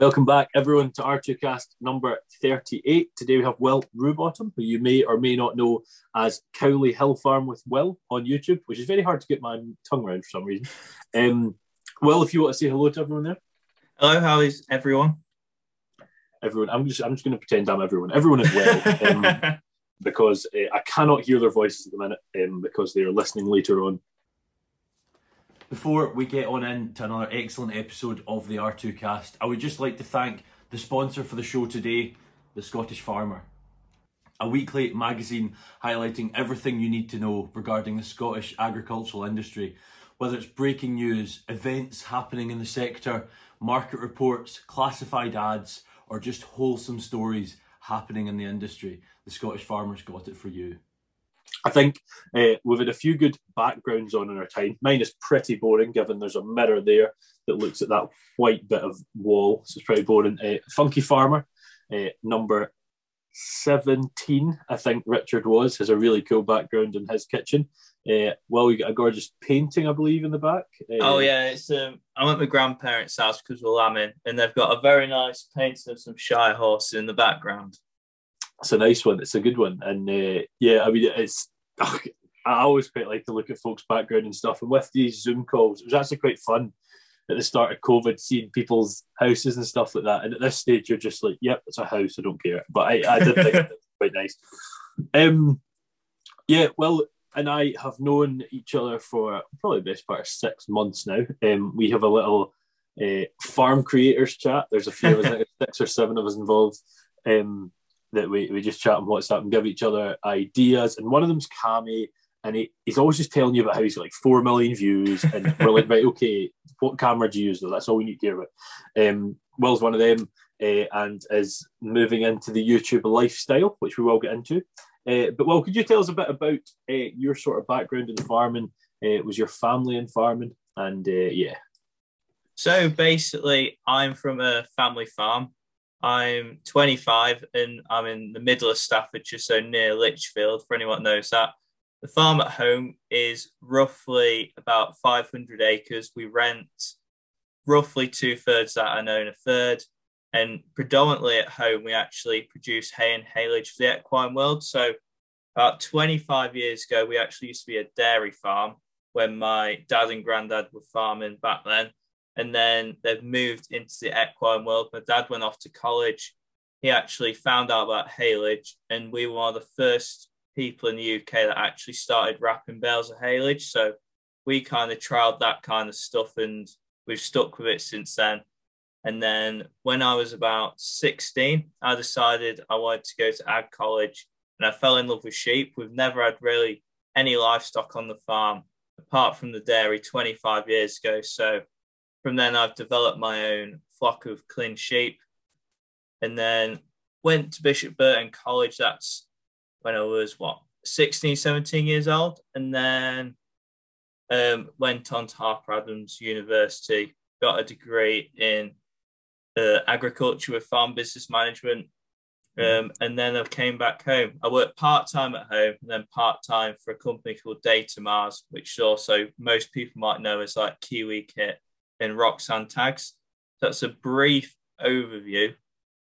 Welcome back, everyone, to R2Kast number 38. Today we have Will Roobottom, who you may or may not know as Crowley Hill Farm with Will on YouTube, which is very hard to get my tongue around for some reason. Um, Will, if you want to say hello to everyone there. Hello, how is everyone? Everyone, I'm just I'm just going to pretend I'm everyone. Everyone is well, um, because uh, I cannot hear their voices at the minute um, because they are listening later on before we get on into another excellent episode of the R2Kast, I would just like to thank the sponsor for the show today, The Scottish Farmer. A weekly magazine highlighting everything you need to know regarding the Scottish agricultural industry, whether it's breaking news, events happening in the sector, market reports, classified ads, or just wholesome stories happening in the industry. The Scottish Farmer's got it for you. I think uh, we've had a few good backgrounds on in our time. Mine is pretty boring, given there's a mirror there that looks at that white bit of wall. So it's pretty boring. Uh, Funky Farmer, uh, number 17, I think Richard was, has a really cool background in his kitchen. Uh, well, we got a gorgeous painting, I believe, in the back. Uh, oh yeah, it's um, I'm at my grandparents' house because we're lambing, and they've got a very nice painting of some shy horses in the background it's a nice one. It's a good one, and uh, yeah, I mean, it's. I always quite like to look at folks' background and stuff. And with these Zoom calls, it was actually quite fun at the start of COVID, seeing people's houses and stuff like that. And at this stage, you're just like, "Yep, it's a house. I don't care." But I, I did think it was quite nice. Um, yeah, well, and I have known each other for probably the best part of six months now. Um, we have a little uh, farm creators chat. There's a few of us, six or seven of us involved. Um, that we, we just chat on WhatsApp and give each other ideas. And one of them's Cammy, and he, he's always just telling you about how he's got like four million views. And we're like, right, okay, what camera do you use? Though? That's all we need to hear about. Um, Will's one of them uh, and is moving into the YouTube lifestyle, which we will get into. Uh, but well, could you tell us a bit about uh, your sort of background in farming? Was your family in farming? And yeah. So basically, I'm from a family farm. I'm 25 and I'm in the middle of Staffordshire, so near Lichfield, for anyone knows that. The farm at home is roughly about 500 acres. We rent roughly two thirds that I own a third. And predominantly at home, we actually produce hay and haylage for the equine world. So about 25 years ago, we actually used to be a dairy farm when my dad and granddad were farming back then and then they've moved into the equine world. My dad went off to college. He actually found out about haylage, and we were the first people in the UK that actually started wrapping bales of haylage. So we kind of trialed that kind of stuff, and we've stuck with it since then. And then when I was about 16, I decided I wanted to go to ag college, and I fell in love with sheep. We've never had really any livestock on the farm apart from the dairy 25 years ago. So from then, I've developed my own flock of Lleyn sheep, and then went to Bishop Burton College. That's when I was what 16, 17 years old, and then um, went on to Harper Adams University, got a degree in uh, agriculture with farm business management. Um, and then I came back home. I worked part time at home and then part time for a company called Datamars, which also most people might know as like Kiwikit in Roxan tags. That's a brief overview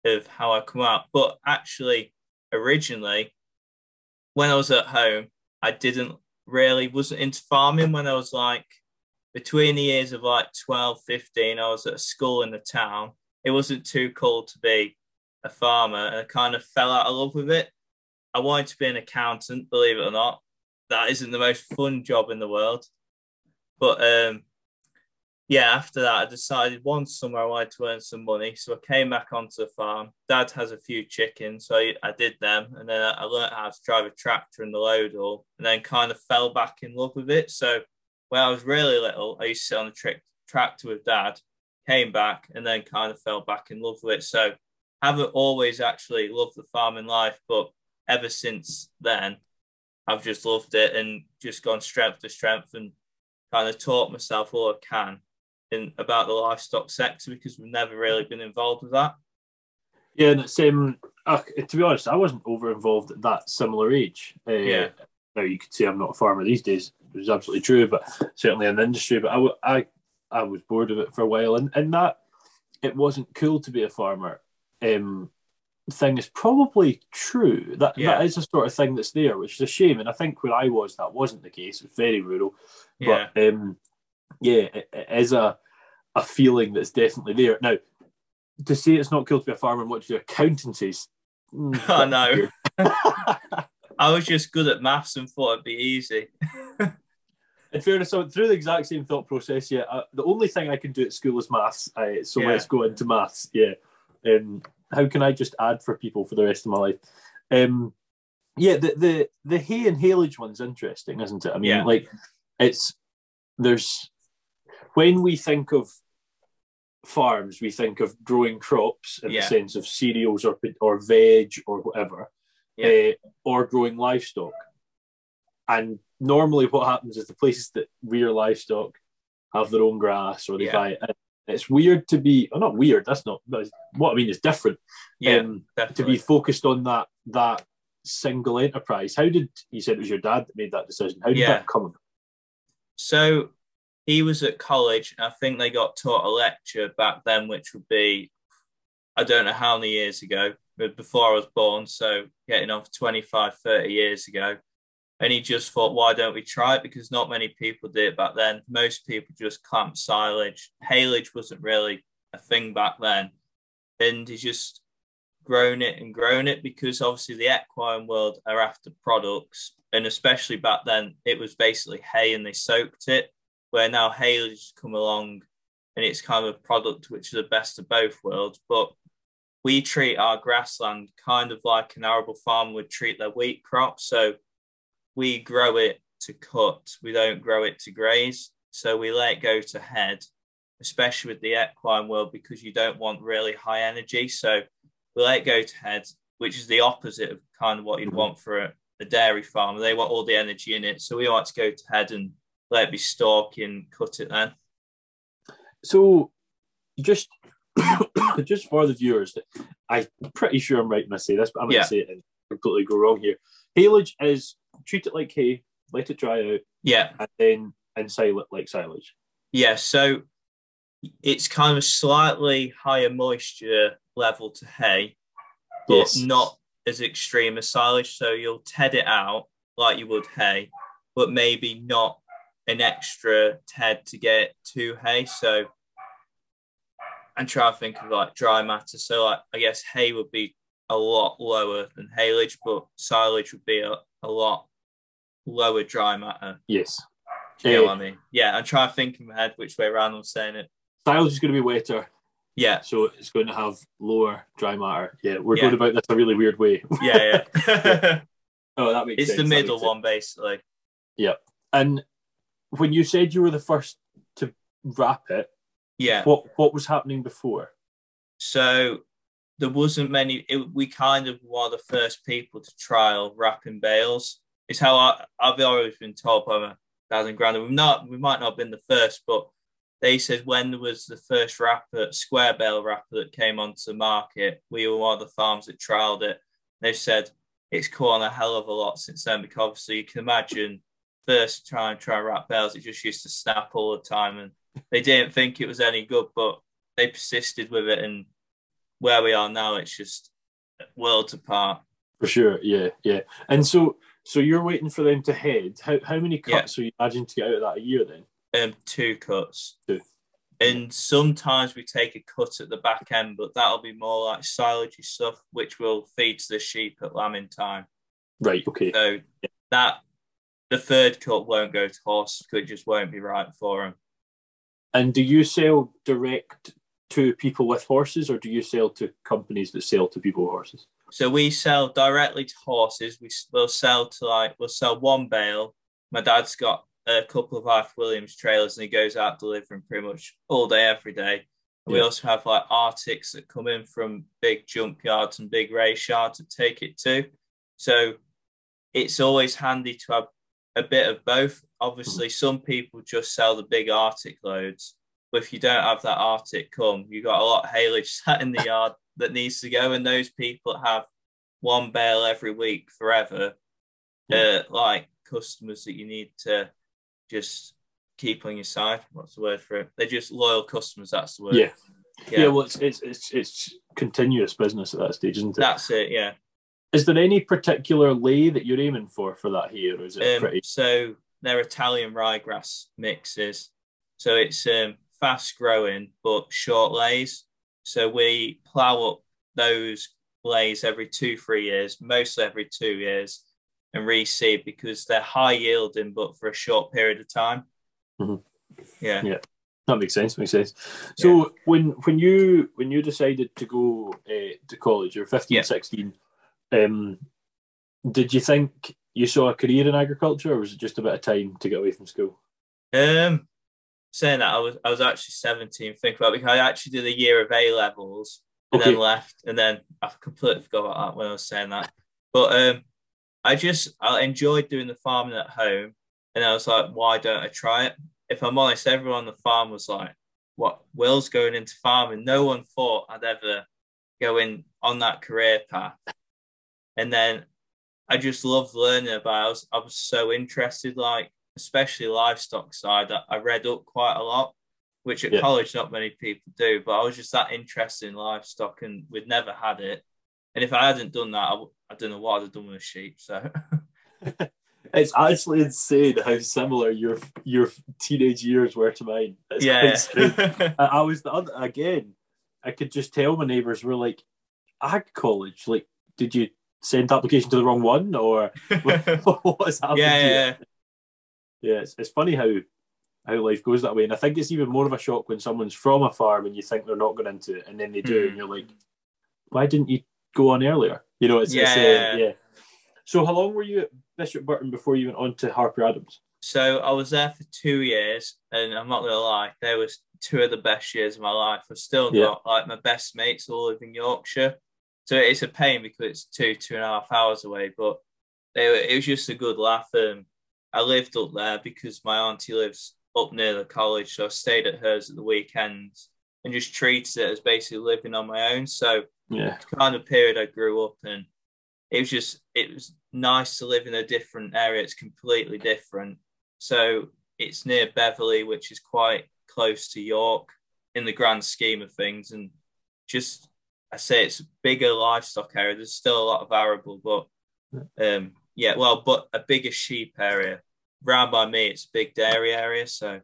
of how I come out. But actually, originally, when I was at home, I didn't really wasn't into farming when I was like between the years of like 12, 15, I was at a school in the town. It wasn't too cool to be a farmer and I kind of fell out of love with it. I wanted to be an accountant, believe it or not. That isn't the most fun job in the world. But um, yeah, after that, I decided one summer I wanted to earn some money. So I came back onto the farm. Dad has a few chickens, so I, I did them. And then I learned how to drive a tractor and the load all, and then kind of fell back in love with it. So when I was really little, I used to sit on the tra- tractor with dad, came back, and then kind of fell back in love with it. So I haven't always actually loved the farming life, but ever since then, I've just loved it and just gone strength to strength and kind of taught myself all I can in about the livestock sector because we've never really been involved with that. Yeah, and it's um, uh, to be honest, I wasn't over involved at that similar age. Uh, yeah. Now you could say I'm not a farmer these days, which is absolutely true, but certainly in the industry. But I, I, I was bored of it for a while, and and that it wasn't cool to be a farmer um, thing is probably true. That Yeah. that is a sort of thing that's there, which is a shame. And I think where I was, that wasn't the case. It was very rural. Yeah. But um, yeah, it, it is a a feeling that's definitely there. Now, to say it's not cool to be a farmer and what to do accountancies. mm, I know. I was just good at maths and thought it'd be easy. In fairness, so through the exact same thought process, yeah. Uh, the only thing I can do at school is maths. Uh, so Yeah. let's go into maths. Yeah. Um, how can I just add for people for the rest of my life? Um, yeah, the the the hay and haylage one's interesting, isn't it? I mean, Yeah. like it's there's when we think of farms, we think of growing crops in Yeah. the sense of cereals or or veg or whatever, Yeah. uh, or growing livestock. And normally, what happens is the places that rear livestock have their own grass or they Yeah. buy it. It's weird to be, oh, not weird. That's not that's, what I mean. Is different Yeah, um, to be focused on that that single enterprise. How did you said it was your dad that made that decision? How did that come? So he was at college. and I think they got taught a lecture back then, which would be, I don't know how many years ago, but before I was born. So getting on for 25, 30 years ago. And he just thought, why don't we try it? Because not many people did it back then. Most people just clamped silage. Haylage wasn't really a thing back then. And he just grown it and grown it because obviously the equine world are after products. And especially back then, it was basically hay and they soaked it. Where now haylage has come along and it's kind of a product which is the best of both worlds. But we treat our grassland kind of like an arable farmer would treat their wheat crop. So we grow it to cut, we don't grow it to graze. So we let it go to head, especially with the equine world, because you don't want really high energy. So we let it go to head, which is the opposite of kind of what you'd Mhm. want for a, a dairy farmer. They want all the energy in it. So we like to go to head and let it be stalky and cut it then. So, just just for the viewers, I'm pretty sure I'm right when I say this, but I'm going to say it and completely go wrong here. Haylage is treat it like hay, let it dry out, Yeah. and then ensile it like silage. Yeah, so it's kind of a slightly higher moisture level to hay, but Yes. not as extreme as silage. So you'll ted it out like you would hay, but maybe not an extra ted to get to hay. So I'm to think of like dry matter. So like I guess hay would be a lot lower than haylage, but silage would be a, a lot lower dry matter. Yes. Do you know Eh, what I mean? Yeah, I'm trying to think in my head which way around I'm saying it. silage is going to be wetter, Yeah, so it's going to have lower dry matter. Yeah, we're Yeah. going about this a really weird way. yeah, yeah. oh, that makes it's sense. the middle makes sense. one basically. Yeah and when you said you were the first to wrap it, Yeah. what what was happening before? So there wasn't many. It, we kind of were the first people to trial wrapping bales. It's how I, I've always been told by my dad and granddad. We've not, we might not have been the first, but they said when there was the first wrapper, square bale wrapper that came onto the market, we were one of the farms that trialed it. They said it's caught on a hell of a lot since then because obviously you can imagine first trying to try and wrap bales, it just used to snap all the time and they didn't think it was any good, but they persisted with it and where we are now, it's just worlds apart. For sure, yeah, yeah. And so, so you're waiting for them to head. How how many Yeah. cuts are you imagining to get out of that a year then? Um, two cuts. Two. And sometimes we take a cut at the back end, but that'll be more like silagey stuff, which will feed to the sheep at lambing time. Right. Okay. So that the third cut won't go to horse because it just won't be right for them. And do you sell direct to people with horses, or do you sell to companies that sell to people with horses? So we sell directly to horses. We will sell to like we'll sell one bale. My dad's got a couple of Ifor Williams trailers, and he goes out delivering pretty much all day, every day. We also have like Arctics that come in from big jump yards and big race yards to take it to. So it's always handy to have a bit of both. Obviously, some people just sell the big Arctic loads. But if you don't have that Arctic come, you've got a lot of haylage sat in the yard that needs to go. And those people have one bale every week forever, uh, like customers that you need to just keep on your side. What's the word for it? They're just loyal customers. That's the word. Yeah. Yeah, yeah well, it's, it's it's it's continuous business at that stage, isn't it? That's it. Yeah. Is there any particular ley that you're aiming for for that here, or is it um, pretty? So they're Italian ryegrass mixes. So it's um, fast growing but short leys. So we plough up those leys every two, three years, mostly every two years, and reseed because they're high yielding but for a short period of time. Mm-hmm. Yeah. Yeah. That makes sense. Makes sense. So yeah. when when you when you decided to go uh, to college, you're 15, yeah. 16, um, did you think you saw a career in agriculture, or was it just a bit of time to get away from school? Um, saying that, I was I was actually seventeen. Think about it, because I actually did a year of A levels and okay. then left, and then I completely forgot about that when I was saying that. But um, I just I enjoyed doing the farming at home, and I was like, why don't I try it? If I'm honest, everyone on the farm was like, "What? Will's going into farming." No one thought I'd ever go in on that career path. And then I just loved learning about. It. I was I was so interested, like especially livestock side. I, I read up quite a lot, which at yeah. college not many people do. But I was just that interested in livestock, and we'd never had it. And if I hadn't done that, I don't know what I'd have done with sheep. So it's actually insane how similar your your teenage years were to mine. It's yeah, I, I was the other again. I could just tell my neighbours were like, "Ag college, like, did you sent application to the wrong one or what's happened? Yeah, yeah, yeah. It's, it's funny how how life goes that way, and I think it's even more of a shock when someone's from a farm and you think they're not going into it, and then they do, mm. and hmm. you're like, why didn't you go on earlier? You know, it's yeah, it's, uh, yeah. So how long were you at Bishop Burton before you went on to Harper Adams? So I was there for two years, and I'm not gonna lie, there was two of the best years of my life. I've still got yeah. like my best mates all live in Yorkshire. So it's a pain because it's two, two and a half hours away, but it, it was just a good laugh. And I lived up there because my auntie lives up near the college. So I stayed at hers at the weekends and just treated it as basically living on my own. So yeah, kind of period I grew up in. It was just it was nice to live in a different area. It's completely different. So it's near Beverley, which is quite close to York in the grand scheme of things, and just I say it's a bigger livestock area. There's still a lot of arable, but um, yeah, well, but a bigger sheep area. Round by me, it's a big dairy area, so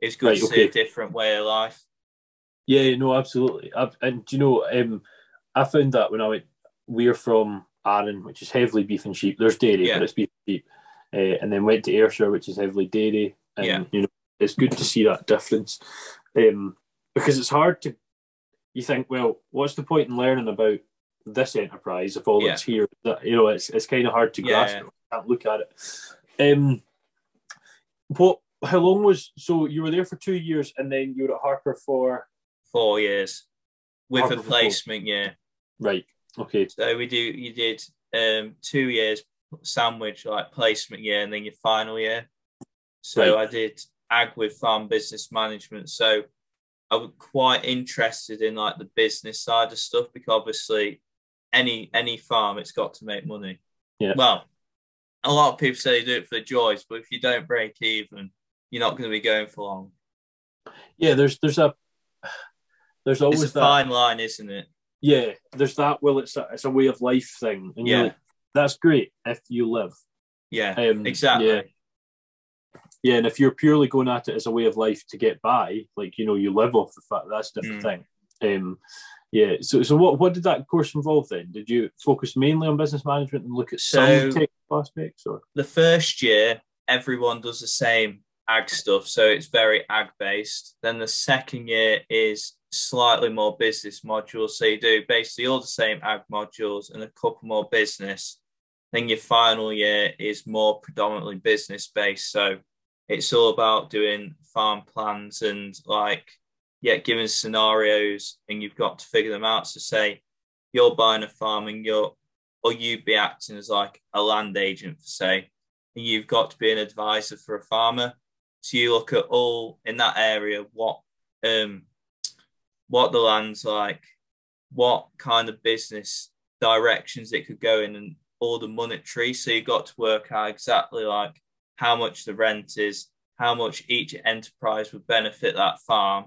it's good right, to okay. see a different way of life. Yeah, no, absolutely. I've, and you know, um, I found that when I went, we're from Arran, which is heavily beef and sheep. There's dairy, yeah. but it's beef and sheep. Uh, and then went to Ayrshire, which is heavily dairy. And, yeah. you know, it's good to see that difference um, because it's hard to you think, well, what's the point in learning about this enterprise if all yeah. that's here? That, you know, it's it's kind of hard to grasp. Yeah. can't look at it. Um, what? How long was? So you were there for two years, and then you were at Harper for four years with Harper a placement year. Right. Okay. So we do. You did um, two years sandwich like placement year, and then your final year. So right. I did ag with farm business management. So I'm quite interested in like the business side of stuff because obviously any any farm it's got to make money. Yeah. Well, a lot of people say they do it for the joys, but if you don't break even, you're not going to be going for long. Yeah, there's there's a there's always it's a that, fine line, isn't it? Yeah, there's that. Well, it's a, it's a way of life thing, and yeah, like, that's great if you live. Yeah, um, exactly. Yeah. Yeah, and if you're purely going at it as a way of life to get by, like you know, you live off the fact that's a different mm. thing. Um, yeah. So, so what what did that course involve then? Did you focus mainly on business management and look at so some aspects, or the first year everyone does the same ag stuff, so it's very ag based. Then the second year is slightly more business modules, so you do basically all the same ag modules and a couple more business. Then your final year is more predominantly business based, so it's all about doing farm plans and like yeah giving scenarios and you've got to figure them out. So say you're buying a farm and you're or you'd be acting as like a land agent for say and you've got to be an advisor for a farmer. So you look at all in that area what um what the land's like what kind of business directions it could go in and all the monetary so you've got to work out exactly like how much the rent is, how much each enterprise would benefit that farm,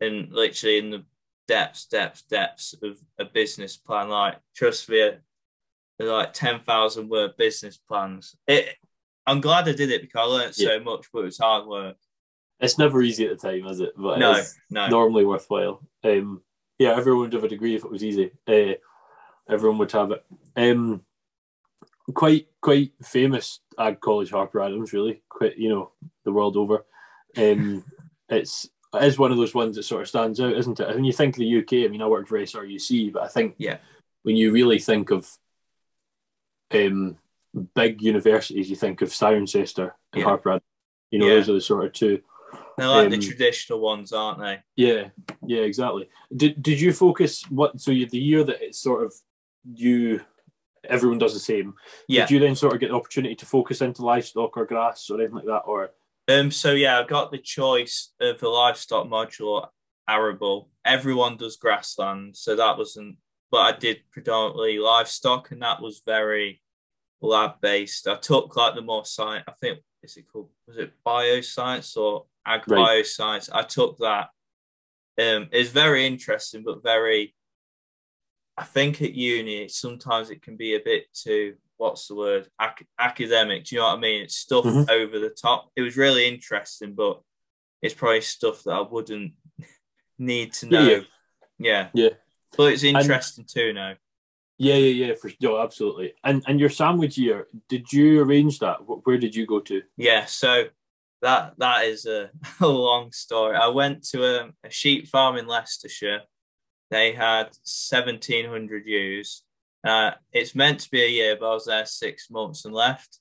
and literally in the depths, depths, depths of a business plan. Like, trust me, like 10,000 word business plans. It, I'm glad I did it because I learned Yeah. so much, but it was hard work. It's never easy at the time, is it? But No, it's no. normally worthwhile. Um, yeah, everyone would agree if it was easy. Uh, everyone would have it. Um, quite quite famous Ag College Harper Adams, really. Quite you know the world over. Um, it's it is one of those ones that sort of stands out, isn't it? When you think of the UK, I mean, I worked for SRUC, but I think Yeah. when you really think of um, big universities, you think of Cirencester and Yeah. Harper Adams. You know, Yeah. those are the sort of two. They're like the Um, traditional ones, aren't they? Yeah, yeah, exactly. Did did you focus what? So you the year that it's sort of you, everyone does the same. Yeah. Did you then sort of get the opportunity to focus into livestock or grass or anything like that? Or Um. So yeah, I got the choice of the livestock module arable. Everyone does grassland, so that wasn't. But I did predominantly livestock, and that was very lab based. I took like the more science. I think is it called? Was it bioscience or ag Right. bioscience? I took that. Um, it's very interesting, but very. I think at uni sometimes it can be a bit too what's the word Ac- academic. Do you know what I mean? It's stuff Mhm. over the top. It was really interesting, but it's probably stuff that I wouldn't need to know. yeah. Yeah, Yeah. but it's interesting too now. yeah, yeah, yeah, for no, absolutely. And and your sandwich year, did you arrange that? Where did you go to? Yeah, so that that is a, a long story. I went to a, a sheep farm in Leicestershire. They had seventeen hundred views. Uh, it's meant to be a year, but I was there six months and left.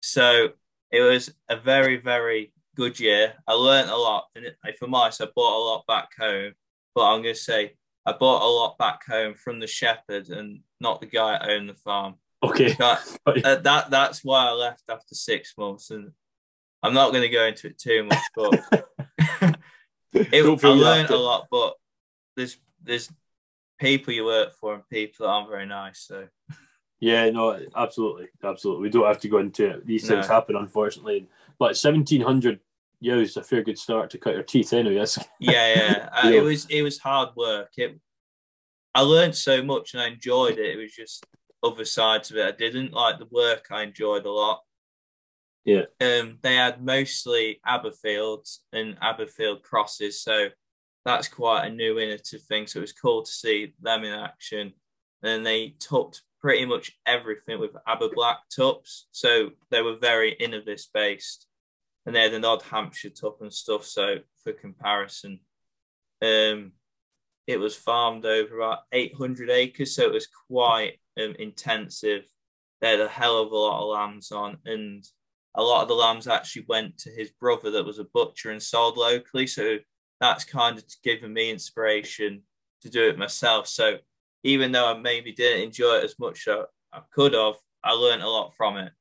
So it was a very very good year. I learned a lot, and if I'm honest, I bought a lot back home. But I'm going to say I bought a lot back home from the shepherd and not the guy that owned the farm. Okay, That, uh, that that's why I left after six months, and I'm not going to go into it too much, but it, I learned a lot. But there's there's people you work for and people that aren't very nice. So Yeah, no, absolutely, absolutely. We don't have to go into it. These things happen, unfortunately. But seventeen hundred yeah, it's a fair good start to cut your teeth anyway. Yes. yeah, yeah, uh, Yeah. it was it was hard work. It I learned so much and I enjoyed it. It was just other sides of it. I didn't like the work. I enjoyed a lot. Yeah. Um, they had mostly Aberfields and Aberfield crosses, so that's quite a new innovative thing. So it was cool to see them in action. And they topped pretty much everything with Aber Black tups, so they were very innovative based. And they had an odd Hampshire top and stuff. So for comparison, um, it was farmed over about 800 acres, so it was quite um, intensive. They had a hell of a lot of lambs on, and a lot of the lambs actually went to his brother that was a butcher and sold locally. So that's kind of given me inspiration to do it myself. So even though I maybe didn't enjoy it as much as I could have, I learned a lot from it.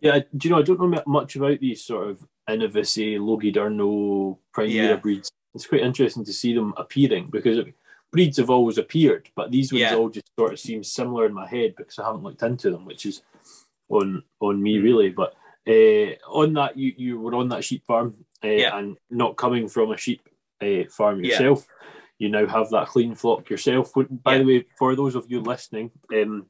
Yeah, do you know? I don't know much about these sort of Innovis, Logie Durno, Primera Yeah. breeds. It's quite interesting to see them appearing because breeds have always appeared, but these ones Yeah. all just sort of seem similar in my head because I haven't looked into them, which is on on me Mm. really. But uh, on that, you you were on that sheep farm uh, Yeah. and not coming from a sheep uh, farm Yeah. yourself. You now have that Lleyn flock yourself. By Yeah. the way, for those of you listening, um,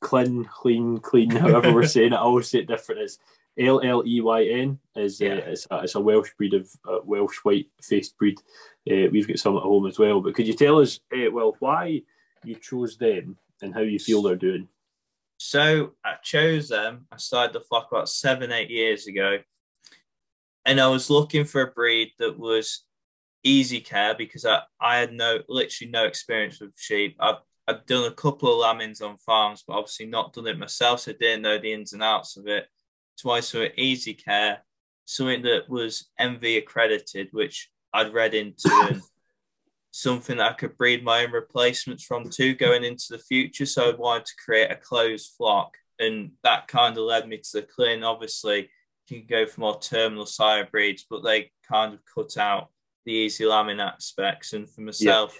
clean, clean, clean, however we're saying it, I always say it different. Is L L E Y N is uh, it's, a, it's a Welsh breed of uh, Welsh white faced breed. Uh, we've got some at home as well. But could you tell us, uh, well, why you chose them and how you feel they're doing? So I chose them. I started the flock about seven, eight years ago. And I was looking for a breed that was easy care because I, I had no literally no experience with sheep. I've I've done a couple of lambings on farms, but obviously not done it myself, so I didn't know the ins and outs of it. So I saw easy care, something that was MV accredited, which I'd read into and something that I could breed my own replacements from too going into the future. So I wanted to create a closed flock. And that kind of led me to the Lleyn. Obviously, you can go for more terminal sire breeds, but they kind of cut out the easy lambing aspects. And for myself,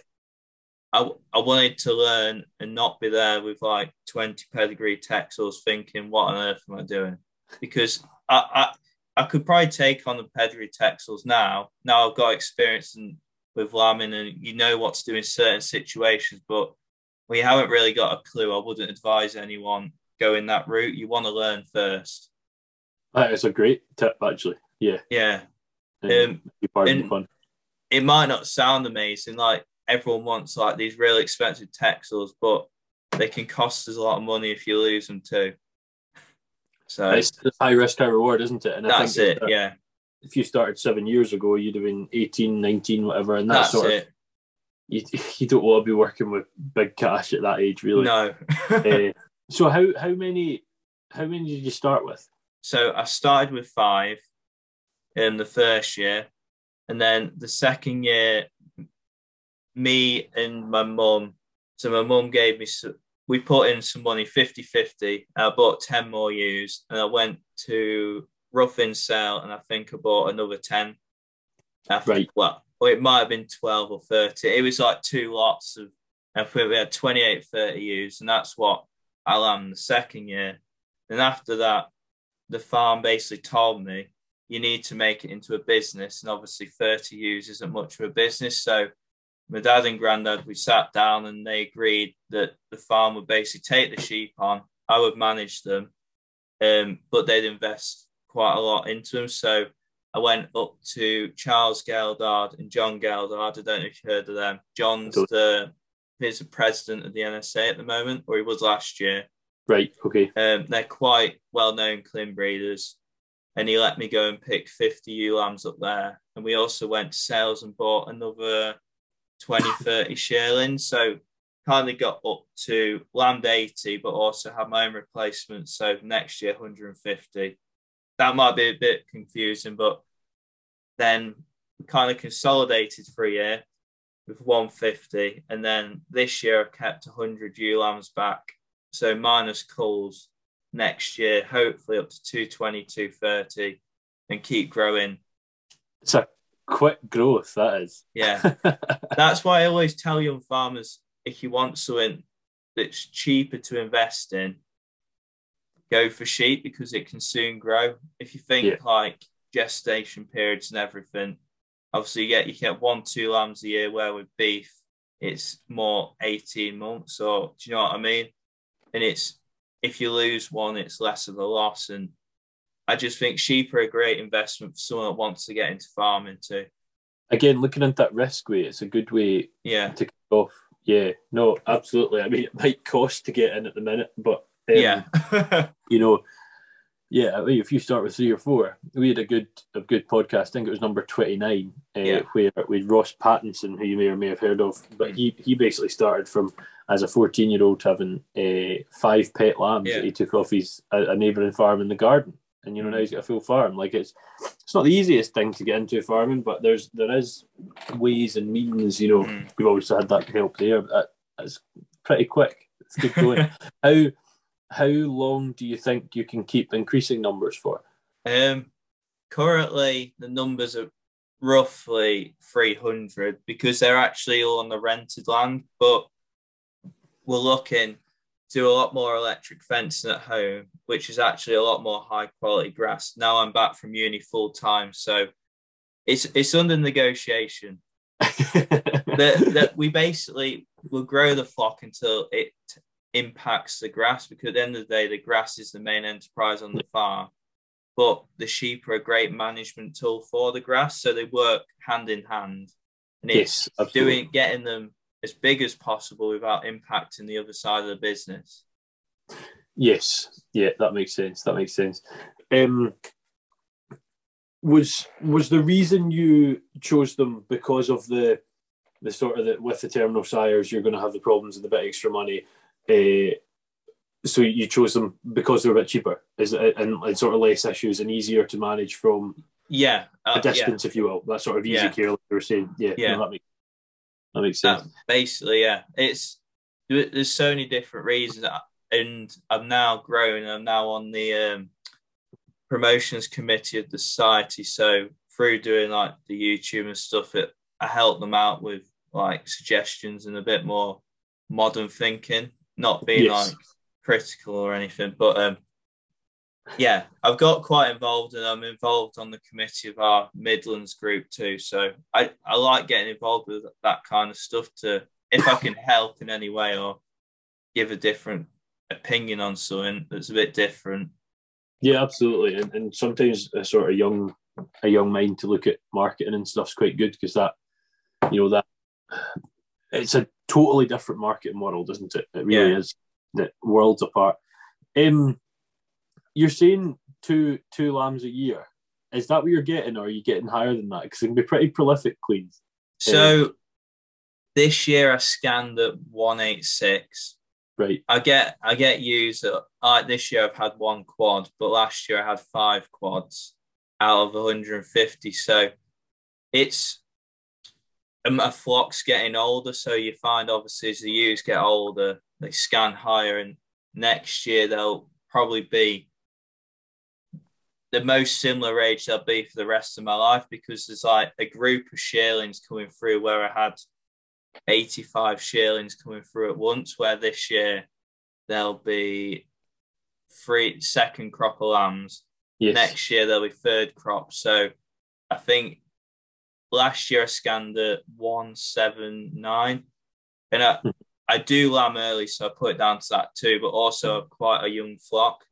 I, I wanted to learn and not be there with like 20 pedigree Texels thinking, what on earth am I doing? Because I, I, I could probably take on the pedigree Texels now. Now I've got experience and with lambing and you know what to do in certain situations, but we haven't really got a clue. I wouldn't advise anyone going that route. You want to learn first. That is a great tip, actually. Yeah. Yeah. Um, um, and it might not sound amazing. Like everyone wants like these really expensive Texels, but they can cost us a lot of money if you lose them too. So it's high risk, high reward, isn't it? And that's it. That, yeah. If you started seven years ago, you'd have been 18, 19, whatever, and that's, that's sort it. Of, you, you don't want to be working with big cash at that age, really. No. uh, so how how many how many did you start with? So I started with five in the first year, and then the second year, me and my mum. So my mum gave me. Some we put in some money, 50-50. I bought ten more ewes, and I went to Ruthven Sale, and I think I bought another ten. After, right. Well, or it might have been 12 or 30. It was like two lots of, and we had 28, 30 ewes, and that's what I lamb the second year. And after that, the farm basically told me you need to make it into a business. And obviously, 30 ewes isn't much of a business. So my dad and granddad, we sat down and they agreed that the farm would basically take the sheep on, I would manage them, um, but they'd invest quite a lot into them. So I went up to Charles Geldard and John Geldard. I don't know if you heard of them. John's the he's the president of the NSA at the moment, or he was last year. Right. Okay. Um, they're quite well known Lleyn breeders, and he let me go and pick 50 ewe lambs up there. And we also went to sales and bought another 20, 30 shearlings. So kind of got up to land 80, but also had my own replacement. So next year, 150. That might be a bit confusing, but then we kind of consolidated for a year with 150. And then this year I kept 100 ewe lambs back. So minus culls next year, hopefully up to 220, 230 and keep growing. It's a quick growth, that is. Yeah. that's why I always tell young farmers if you want something that's cheaper to invest in, go for sheep because it can soon grow. If you think yeah. like gestation periods and everything. Obviously, you get you get one two lambs a year. Where with beef, it's more eighteen months. Or do you know what I mean? And it's if you lose one, it's less of a loss. And I just think sheep are a great investment for someone that wants to get into farming too. Again, looking at that risk way, it's a good way yeah. to kick off. Yeah, no, absolutely. I mean, it might cost to get in at the minute, but um, yeah, you know, yeah, if you start with three or four, we had a good a good podcast. I think it was number twenty nine, uh, yeah. where with Ross Pattinson, who you may or may have heard of. But he he basically started from as a fourteen year old having uh, five pet lambs yeah. that he took off his a, a neighbouring farm in the garden, and you know now he's got a full farm. Like it's it's not the easiest thing to get into farming, but there's there is ways and means. You know, mm. we've always had that help there. But that, that's pretty quick. It's good going. How how long do you think you can keep increasing numbers for? Um, currently, the numbers are roughly 300 because they're actually all on the rented land, but we're looking to do a lot more electric fencing at home, which is actually a lot more high quality grass. Now I'm back from uni full time, so it's it's under negotiation. that, that we basically will grow the flock until it impacts the grass because at the end of the day, the grass is the main enterprise on the farm. But the sheep are a great management tool for the grass, so they work hand in hand. And it's yes, doing getting them as big as possible without impacting the other side of the business. Yes, yeah, that makes sense. That makes sense. Um, was was the reason you chose them because of the the sort of the with the terminal sires you're going to have the problems of the bit extra money uh, so you chose them because they're a bit cheaper, is it, and, and sort of less issues and easier to manage from yeah uh, a distance, yeah. if you will. That sort of easy yeah. care, like you were saying. Yeah, yeah, no, that makes that makes sense. Basically, yeah, it's there's so many different reasons, and I'm now growing. I'm now on the um, promotions committee of the society, so through doing like the YouTube and stuff, it I help them out with like suggestions and a bit more modern thinking not being yes. like critical or anything, but um, Yeah, I've got quite involved, and I'm involved on the committee of our Midlands group too. So I, I like getting involved with that kind of stuff to if I can help in any way or give a different opinion on something that's a bit different. Yeah, absolutely. And, and sometimes a sort of young a young mind to look at marketing and stuff's quite good because that you know that it's a totally different marketing world, isn't it? It really yeah. is. That worlds apart. Um, you're saying two two lambs a year. Is that what you're getting, or are you getting higher than that? Because it can be pretty prolific, Lleyns. So um, this year I scanned at one eight six. Right. I get I get used at like this year I've had one quad, but last year I had five quads out of 150. So it's a flock's getting older. So you find obviously as the ewes get older, they scan higher, and next year they'll probably be the most similar age they'll be for the rest of my life because there's like a group of shearlings coming through where I had 85 shearlings coming through at once, where this year there'll be three second crop of lambs. Yes. Next year there'll be third crop. So I think last year I scanned at 179. And I, hmm. I do lamb early, so I put it down to that too, but also quite a young flock.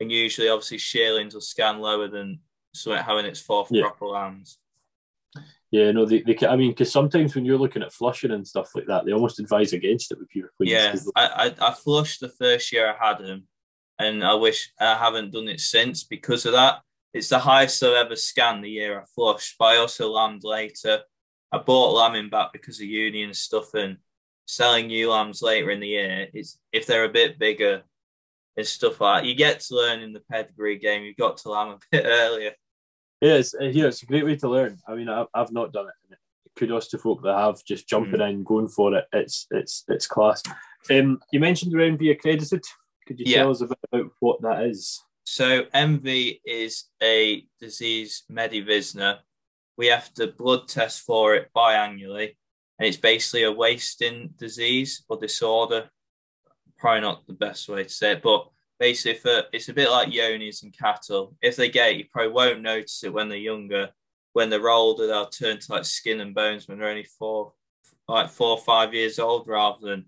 And usually, obviously, shearlings will scan lower than something having its fourth yeah. crop of lambs. Yeah, no, they, they can, I mean, because sometimes when you're looking at flushing and stuff like that, they almost advise against it with pure queens. Yeah, I, I, I flushed the first year I had them, and I wish I haven't done it since because of that. It's the highest I've ever scanned the year I flushed, but I also lambed later. I bought lambing back because of uni and stuff, and selling new lambs later in the year. It's if they're a bit bigger and stuff like that. You get to learn in the pedigree game. You've got to learn a bit earlier. Yeah, it's, yeah, it's a great way to learn. I mean, I've, I've not done it. Kudos to folk that have just jumping mm. in, going for it. It's it's it's class. Um, you mentioned around be accredited. Could you yeah. tell us a bit about what that is? So MV is a disease Maedi Visna. We have to blood test for it biannually, and it's basically a wasting disease or disorder. Probably not the best way to say it, but basically for it's a bit like Johne's and cattle. If they get it, you probably won't notice it when they're younger. When they're older, they'll turn to like skin and bones when they're only four, like four or five years old, rather than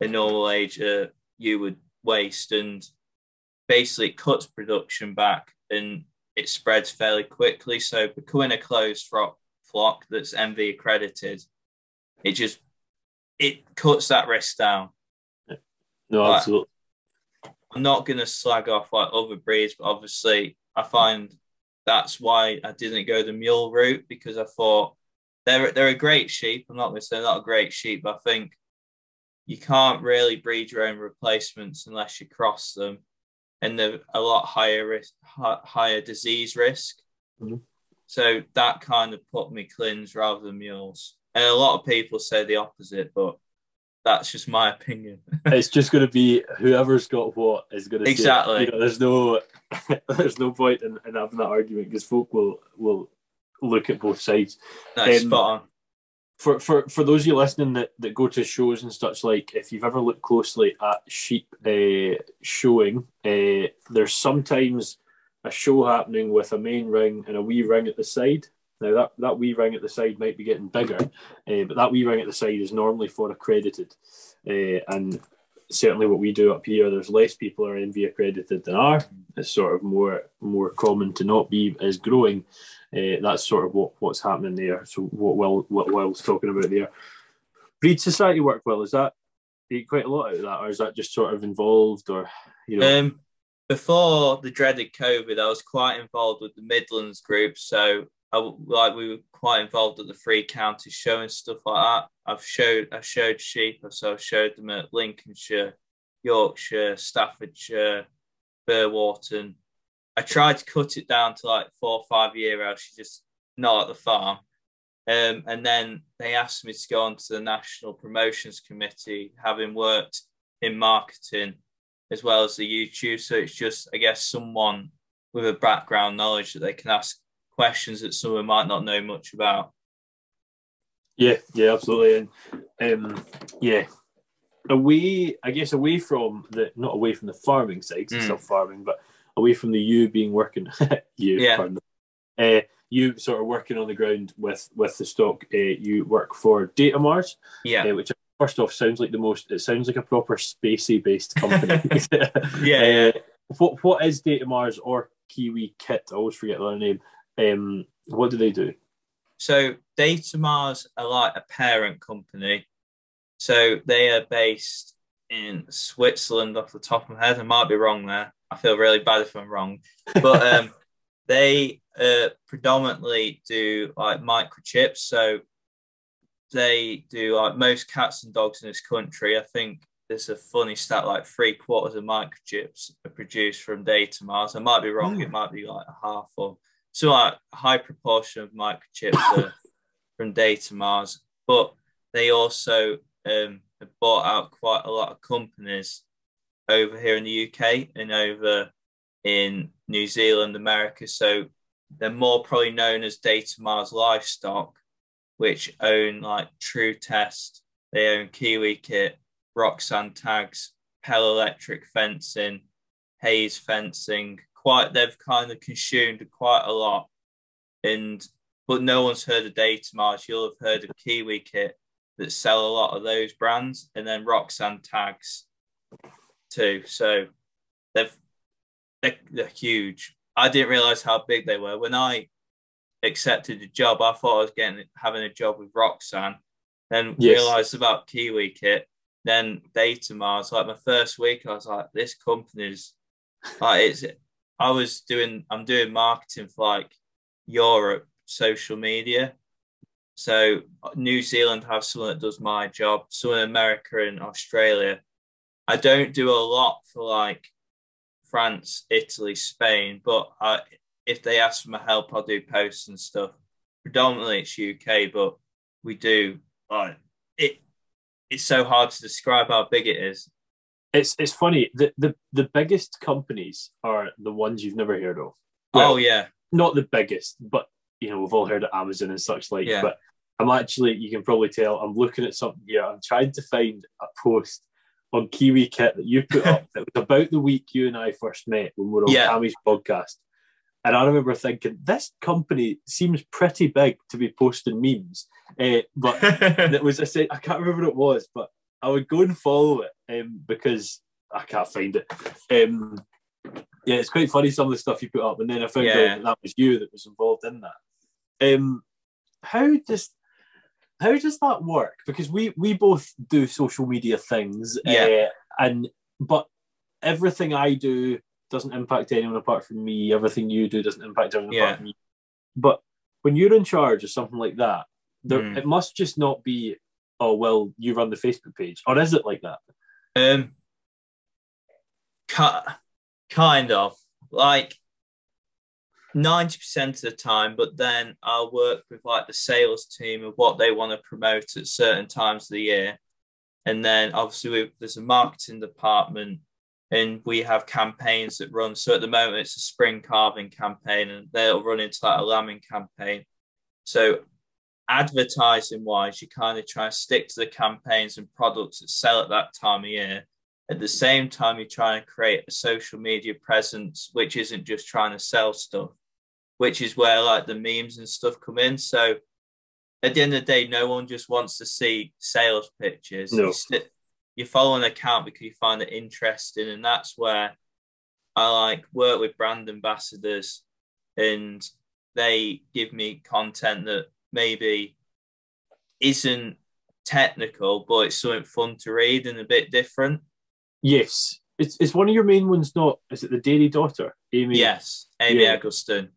a normal age uh, you would waste. And basically, it cuts production back and it spreads fairly quickly. So becoming a closed flock, flock that's MV accredited, it just it cuts that risk down. No, absolutely. I'm not going to slag off like other breeds, but obviously I find that's why I didn't go the mule route because I thought they're they're a great sheep. I'm not going to say not a great sheep, but I think you can't really breed your own replacements unless you cross them, and they're a lot higher risk, higher disease risk. Mm-hmm. So that kind of put me Lleyns rather than mules. And a lot of people say the opposite, but that's just my opinion. it's just going to be whoever's got what is going to exactly. Say, you know, there's no there's no point in, in having that argument because folk will will look at both sides. That's um, spot on. For, for for those of you listening that, that go to shows and such like, if you've ever looked closely at sheep uh, showing, uh, there's sometimes a show happening with a main ring and a wee ring at the side. Now that, that wee ring at the side might be getting bigger, uh, but that wee ring at the side is normally for accredited. Uh, and certainly what we do up here, there's less people are MV accredited than are. It's sort of more more common to not be as growing. Uh, that's sort of what, what's happening there. So what Will what Will's talking about there. Breed Society work well, is that eat quite a lot out of that, or is that just sort of involved or you know um, before the dreaded COVID, I was quite involved with the Midlands group. So I, like we were quite involved at the Three Counties show and stuff like that. I've showed I showed sheep, so I showed them at Lincolnshire, Yorkshire, Staffordshire, Burwarton. I tried to cut it down to like four or five year old. She's just not at the farm. Um, and then they asked me to go on to the National Promotions Committee, having worked in marketing as well as the YouTube. So it's just, I guess, someone with a background knowledge that they can ask questions that someone might not know much about. Yeah, yeah, absolutely, and um, yeah, away, I guess, away from the not away from the farming side, mm. still farming, but away from the you being working, you, Yeah. pardon, uh, you sort of working on the ground with with the stock. Uh, you work for Datamars, Yeah, uh, which first off sounds like the most. It sounds like a proper spacey based company. Yeah, yeah. Uh, what what is Datamars or Kiwikit? I always forget their name. Um, what do they do? So Datamars are like a parent company. So they are based in Switzerland off the top of my head. I might be wrong there. I feel really bad if I'm wrong. But um, they uh, predominantly do like microchips. So they do like most cats and dogs in this country. I think there's a funny stat like three quarters of microchips are produced from Datamars. I might be wrong. It might be like a half or so like a high proportion of microchips are from Datamars, but they also um, have bought out quite a lot of companies over here in the UK and over in New Zealand, America. So they're more probably known as Datamars Livestock, which own like Tru-Test, they own Kiwi Kit, Roxan Tags, Pell Electric Fencing, Hayes Fencing. Quite, they've kind of consumed quite a lot, and but no one's heard of Datamars. You'll have heard of Kiwikit that sell a lot of those brands, and then Roxan Tags too. So they've they're, they're huge. I didn't realize how big they were when I accepted the job. I thought I was getting having a job with Roxan, then Yes. realized about Kiwikit, then Datamars. Like my first week, I was like, this company's like it's. I was doing. I'm doing marketing for like Europe social media. So New Zealand have someone that does my job. So in America and Australia, I don't do a lot for like France, Italy, Spain, but I, if they ask for my help, I'll do posts and stuff. Predominantly it's UK, but we do like it. It's so hard to describe how big it is. It's it's funny. The the the biggest companies are the ones you've never heard of. oh yeah, not the biggest, but you know, we've all heard of Amazon and such like. Yeah. But I'm actually, you can probably tell, I'm looking at something here. I'm trying to find a post on Kiwikit that you put up that was about the week you and I first met when we were on Yeah. Tammy's podcast. And I remember thinking, this company seems pretty big to be posting memes. Uh, but it was I said I can't remember what it was, but I would go and follow it um, because I can't find it. Um, yeah, it's quite funny some of the stuff you put up, and then I found Yeah. out that, that was you that was involved in that. Um, how does how does that work? Because we we both do social media things, Yeah. uh, and but everything I do doesn't impact anyone apart from me. Everything you do doesn't impact anyone Yeah. apart from me. But when you're in charge of something like that, there, Mm. it must just not be, oh, well, you run the Facebook page. Or is it like that? Um, ki- kind of like ninety percent of the time, but then I'll work with like the sales team of what they want to promote at certain times of the year, and then obviously we, there's a marketing department, and we have campaigns that run. So at the moment, it's a spring carving campaign, and they'll run into like a lambing campaign. So advertising wise, you kind of try to stick to the campaigns and products that sell at that time of year. At the same time, you're trying to create a social media presence, which isn't just trying to sell stuff, which is where like the memes and stuff come in. So at the end of the day, no one just wants to see sales pictures. No. You, st- you follow an account because you find it interesting, and that's where I like work with brand ambassadors, and they give me content that maybe isn't technical, but it's something fun to read and a bit different. Yes. It's, it's one of your main ones, not, is it the Dairy Daughter? Amy? Yes, Amy Yeah. Eggleston.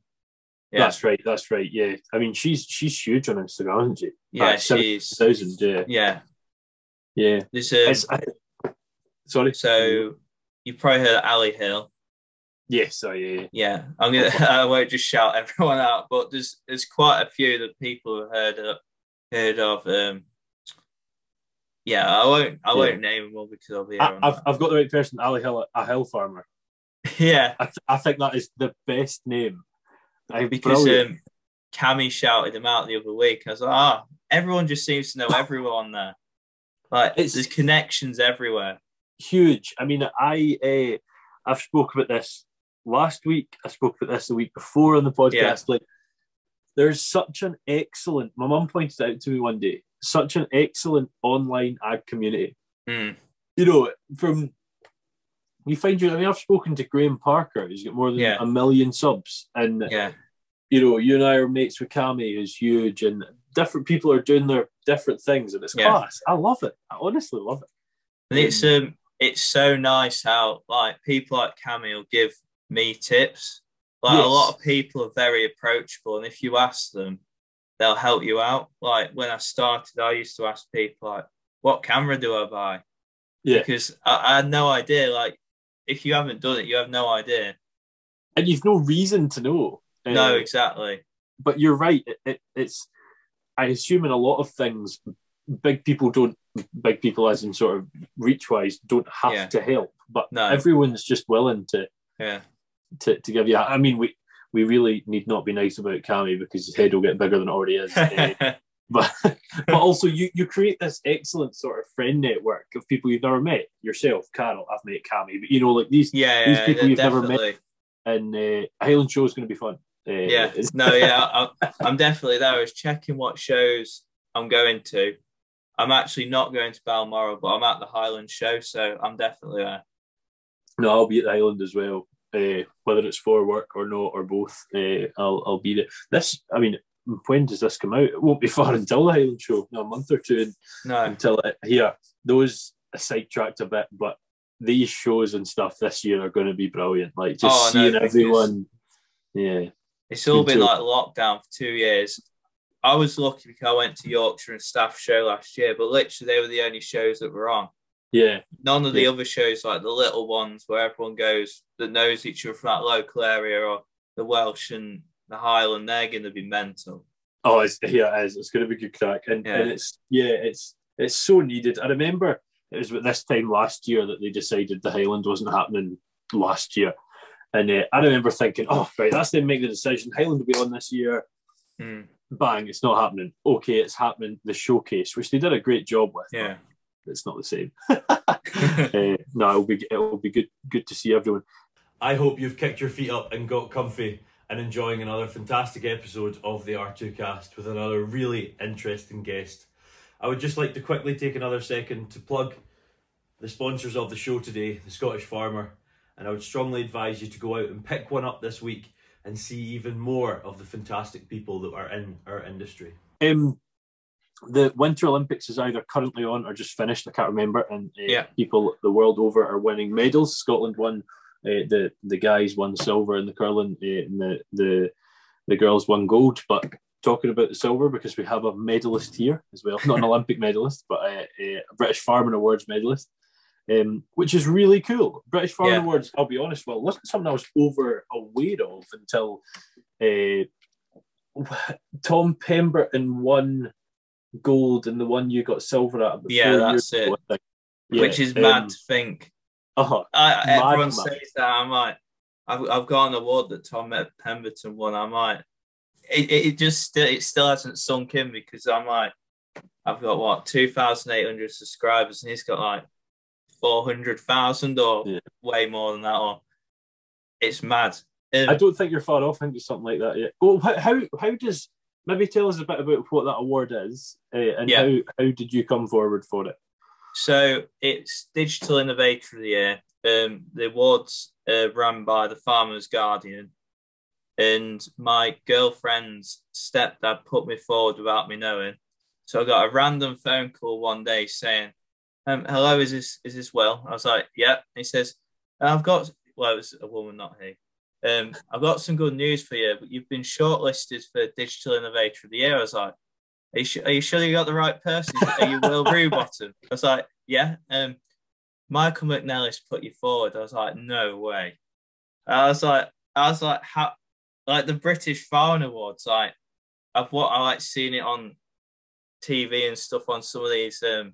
Yeah, That's right. That's right. Yeah. I mean, she's she's huge on Instagram, isn't she? yeah, Uh, she's 7,000, yeah. yeah. Yeah. There's um, sorry. so you've probably heard of Ali Hill. Yes, I, yeah. Yeah, I'm gonna. I won't just shout everyone out, but there's there's quite a few that people have heard of. Heard of. Um, yeah, I won't. I Yeah. won't name them all because I'll be. I, I've that. I've got the right person, Ali Hill, a hill farmer. yeah, I, th- I think that is the best name. I, because um, Cammy shouted him out the other week. I was like, ah, everyone just seems to know everyone there. Like, It's- there's connections everywhere. huge. I mean, I uh, I've spoke about this last week. I spoke about this the week before on the podcast. Yeah. Like, there's such an excellent. My mum pointed out to me one day. Such an excellent online ad community. Mm. You know, from you find you. I mean, I've spoken to Graham Parker. He's got more than Yeah. a million subs, and Yeah. you know, you and I are mates with Cammy, who's huge, and different people are doing their different things, and it's Yeah. class. I love it. I honestly love it. And it's um it's so nice how like people like Cammy will give me tips. Like Yes. a lot of people are very approachable, and if you ask them, they'll help you out. Like when I started, I used to ask people like, "What camera do I buy?" Yeah. Because I, I had no idea. Like if you haven't done it, you have no idea. And you've no reason to know. no, Uh, exactly. but you're right. It, it, it's, I assume in a lot of things, big people don't, big people as in sort of reach wise, don't have Yeah. to help. But No. everyone's just willing to, Yeah. To, to give you. I mean, we we really need not be nice about Cammy because his head will get bigger than it already is. Eh, but but also you you create this excellent sort of friend network of people you've never met. Yourself, Carol, I've met Cammy, but you know, like these yeah, These people yeah, you've never met. definitely. and uh, Highland Show is going to be fun. Uh, yeah no yeah I, i'm definitely there i was checking what shows i'm going to i'm actually not going to balmoral but i'm at the highland show so i'm definitely there No, I'll be at the Highland as well. Uh, whether it's for work or not or both, uh, I'll I'll be there. This, I mean, when does this come out? It won't be far until the Highland show. No, a month or two no until it, here. Those are sidetracked a bit, but these shows and stuff this year are going to be brilliant. Like just Oh, seeing because- everyone. Yeah, it's all been like lockdown for two years i was lucky because i went to yorkshire and staff show last year but literally they were the only shows that were on yeah, none of the Yeah. other shows like the little ones where everyone goes that knows each other from that local area or the welsh and the highland they're going to be mental Oh, it's, yeah, it is. It's going to be good crack, and, Yeah. and it's yeah, it's it's so needed. I remember it was this time last year that they decided the Highland wasn't happening last year, and uh, I remember thinking, oh right, that's them make the decision. Highland will be on this year. Hmm. Bang, it's not happening. Okay, it's happening. The showcase, which they did a great job with. yeah it's not the same. uh, no, it'll be it'll be good good to see everyone. I hope you've kicked your feet up and got comfy and enjoying another fantastic episode of the R2Kast with another really interesting guest. I would just like to quickly take another second to plug the sponsors of the show today, the Scottish Farmer, and I would strongly advise you to go out and pick one up this week and see even more of the fantastic people that are in our industry. Um, the Winter Olympics is either currently on or just finished. I can't remember. And uh, Yeah. people the world over are winning medals. Scotland won. Uh, the the guys won silver in the curling, uh, and the the the girls won gold. But talking about the silver because we have a medalist here as well, not an Olympic medalist, but a, a British Farming Awards medalist. Um, which is really cool. British Farming Yeah. Awards, I'll be honest, well, wasn't something I was over aware of until uh, Tom Pemberton won gold and the one you got silver at. Yeah, that's it. Yeah, which is um, mad to think. uh-huh. I, mad, everyone mad. says that. I'm like, I've, I've got an award that Tom Pemberton won. I might. it, it just still it still hasn't sunk in because I'm like, I've got what two thousand eight hundred subscribers and he's got like four hundred thousand or Yeah. way more than that. Or it's mad. Um, I don't think you're far off. into something like that. Yeah. Well, how, how does maybe tell us a bit about what that award is uh, and Yeah. how how did you come forward for it? So it's Digital Innovator of the Year. Um, the awards uh, run by the Farmers Guardian, and my girlfriend's stepdad put me forward without me knowing. So I got a random phone call one day saying, um, "Hello, is this is this Will?" I was like, "Yeah." He says, "I've got well, it was a woman, not he. Um, I've got some good news for you. But you've been shortlisted for Digital Innovator of the Year." I was like. Are you, are you sure you got the right person? Are you Will Roobottom? I was like, yeah. Um, Michael McNellis put you forward. I was like, no way. I was like, I was like, how? Like the British Farm Awards. Like, I've what I like seeing it on TV and stuff on some of these, um,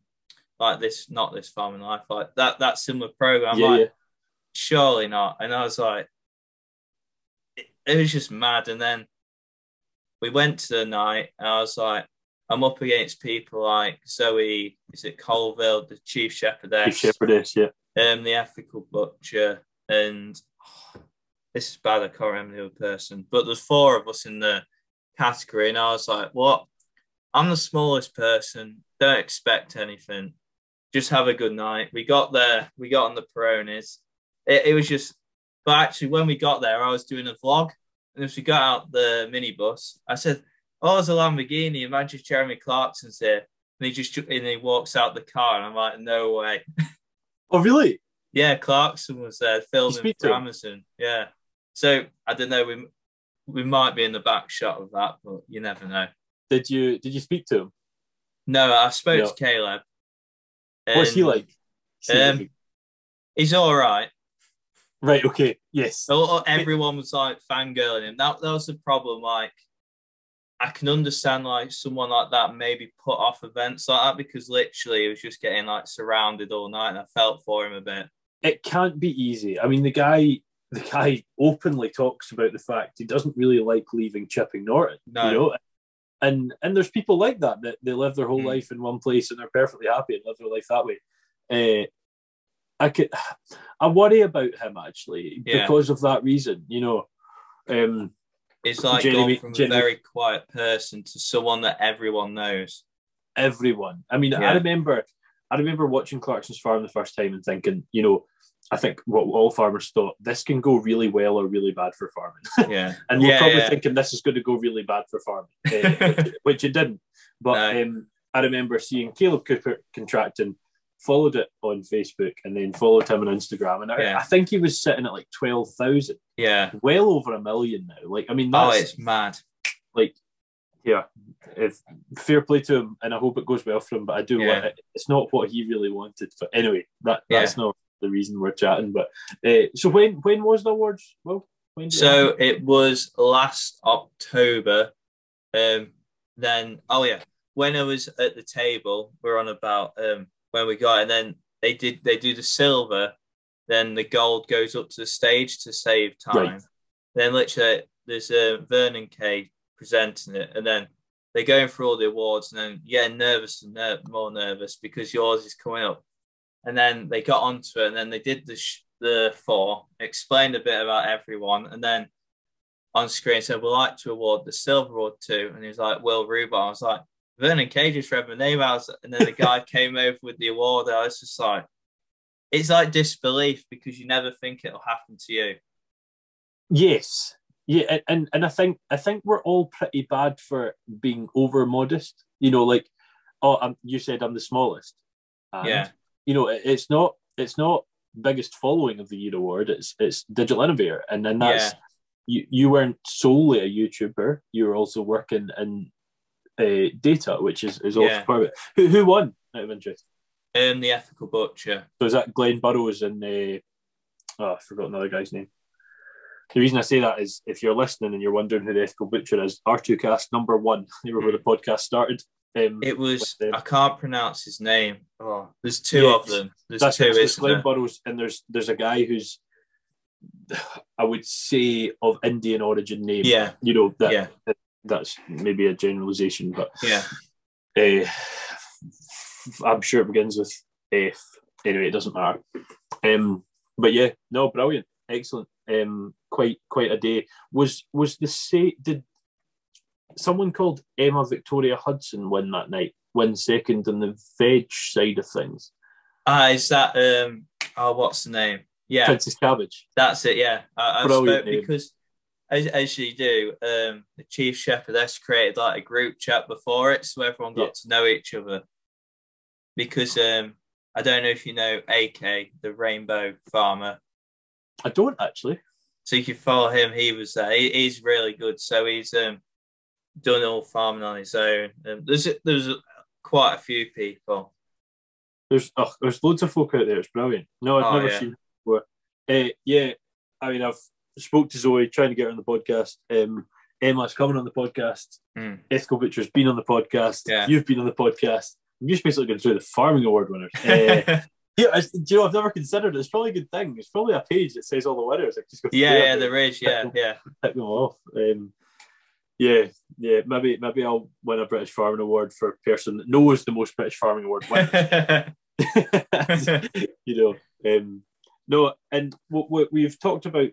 like this, not this Farming Life, like that that similar program. yeah, like, yeah. surely not. And I was like, it, was just mad. And then we went to the night, and I was like, I'm up against people like Zoe, is it Colville, the chief shepherdess, Chief Shepherdess, yeah. um, the ethical butcher, and this is bad. I can't remember the other person, but there's four of us in the category, and I was like, what? I'm the smallest person. Don't expect anything. Just have a good night. We got there. We got on the Peronis. It, it was just, but actually, when we got there, I was doing a vlog, and as we got out the minibus, I said, "Oh, there's a Lamborghini. Imagine Jeremy Clarkson's here." And he just and he walks out the car, and I'm like, "No way." Oh, really? Yeah, Clarkson was there filming speak for to? Amazon. Yeah. So I don't know. We we might be in the back shot of that, but you never know. Did you did you speak to him? No, I spoke No. to Caleb. What's he like? Um, if He's all right. Right. Okay. Yes. So everyone was like fangirling him. That that was the problem. Like, I can understand like someone like that maybe put off events like that because literally he was just getting like surrounded all night, and I felt for him a bit. it can't be easy. I mean, the guy, the guy openly talks about the fact he doesn't really like leaving Chipping Norton. No. You know, and and there's people like that that they live their whole Mm. life in one place and they're perfectly happy and live their life that way. Uh, I could, I worry about him actually Yeah. because of that reason. You know, um, It's like Jeremy- gone from Jeremy- a very quiet person to someone that everyone knows. everyone. I mean, I remember, I remember watching Clarkson's Farm the first time and thinking, you know, I think what all farmers thought this can go really well or really bad for farming. Yeah. And we're Yeah, probably yeah. thinking this is going to go really bad for farming, eh, which, which it didn't. But No. um, I remember seeing Caleb Cooper contracting, followed it on Facebook, and then followed him on Instagram. And I, Yeah. I think he was sitting at like 12,000, Yeah. well over a million now. Like, I mean, Oh, that's it's mad. like, yeah, if fair play to him, and I hope it goes well for him. But I do Yeah. want it. It's not what he really wanted. But anyway, that Yeah. that's not the reason we're chatting. But uh, so when when was the awards? Well, it So it was last October. Um, then oh yeah, when I was at the table, we're on about um when we got, and then they did they do the silver, then the gold goes up to the stage to save time. Right. Then literally there's uh, Vernon Kay presenting it, and then they're going through all the awards, and then yeah, nervous and ner- more nervous because yours is coming up. And then they got onto it, and then they did the sh- the four, explained a bit about everyone, and then on screen said, "We'd like to award the silver award to," and he was like, "Will Rubin." I was like, "Vernon Kay just read my name out," and then the guy came over with the award. I was just like, "It's like disbelief because you never think it'll happen to you." Yes. Yeah, and- and I think I think we're all pretty bad for being over modest. You know, like, oh, I'm, you said I'm the smallest. And, Yeah. You know, it, it's not it's not biggest following of the year award. It's it's digital innovator, and then that's Yeah. you. You weren't solely a YouTuber. You were also working in uh, data, which is is also Yeah. part of it. Who who won out of interest? Um, the ethical butcher. So is that Glenn Burrows and the? oh, I forgot another guy's name. The reason I say that is if you're listening and you're wondering who the ethical butcher is, R2Kast number one. They were where the podcast started. Um, It was. I can't pronounce his name. Oh, there's two Yeah, of them. There's that's two, it. So it's isn't Glenn there? Burrows, and there's there's a guy who's I would say of Indian origin name. Yeah, You know that yeah, that's maybe a generalization, but yeah. uh, I'm sure it begins with F. Anyway, it doesn't matter. Um, but yeah, no, brilliant, excellent. Um, quite quite a day. Was was the say did someone called Emma Victoria Hudson win that night? Win second in the veg side of things. Ah, is that um? Oh, what's the name? Yeah, Princess Cabbage. That's it, yeah. I, I spoke name. because as, as you do, um, the chief shepherdess created like a group chat before it, so everyone got Yeah. to know each other. Because um, I don't know if you know AK, the rainbow farmer. I don't actually. So you can follow him. He was there. He, he's really good. So he's um, done all farming on his own. Um, there's there's quite a few people. There's oh, there's loads of folk out there. It's brilliant. No, I've Oh, never yeah. seen it before. Uh, yeah, I mean, I've spoke to Zoe trying to get her on the podcast. Um, Emma's coming on the podcast. Hmm. Ethical Butcher's been on the podcast. Yeah. You've been on the podcast. You're just basically going through the farming award winners. Uh, yeah, I, do you know, I've never considered it. It's probably a good thing. It's probably a page that says all the winners. I just go yeah, yeah, there is. Yeah, yeah. tick them off. Um, yeah, yeah. Maybe maybe I'll win a British Farming Award for a person that knows the most British Farming Award winners. you know, um, no, and what, what we've talked about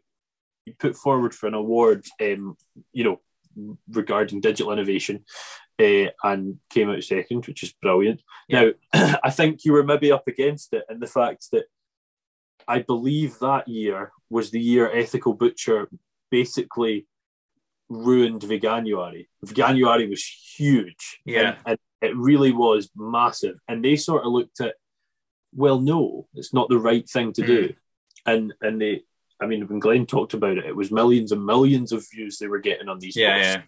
put forward for an award, um, you know, regarding digital innovation, uh, and came out second, which is brilliant. Yeah. Now, I think you were maybe up against it in the fact that I believe that year was the year Ethical Butcher basically ruined Veganuary. Veganuary was huge. Yeah. And, and it really was massive. And they sort of looked at, well, no, it's not the right thing to do. And and they I mean when Glenn talked about it, it was millions and millions of views they were getting on these Yeah, posts. yeah.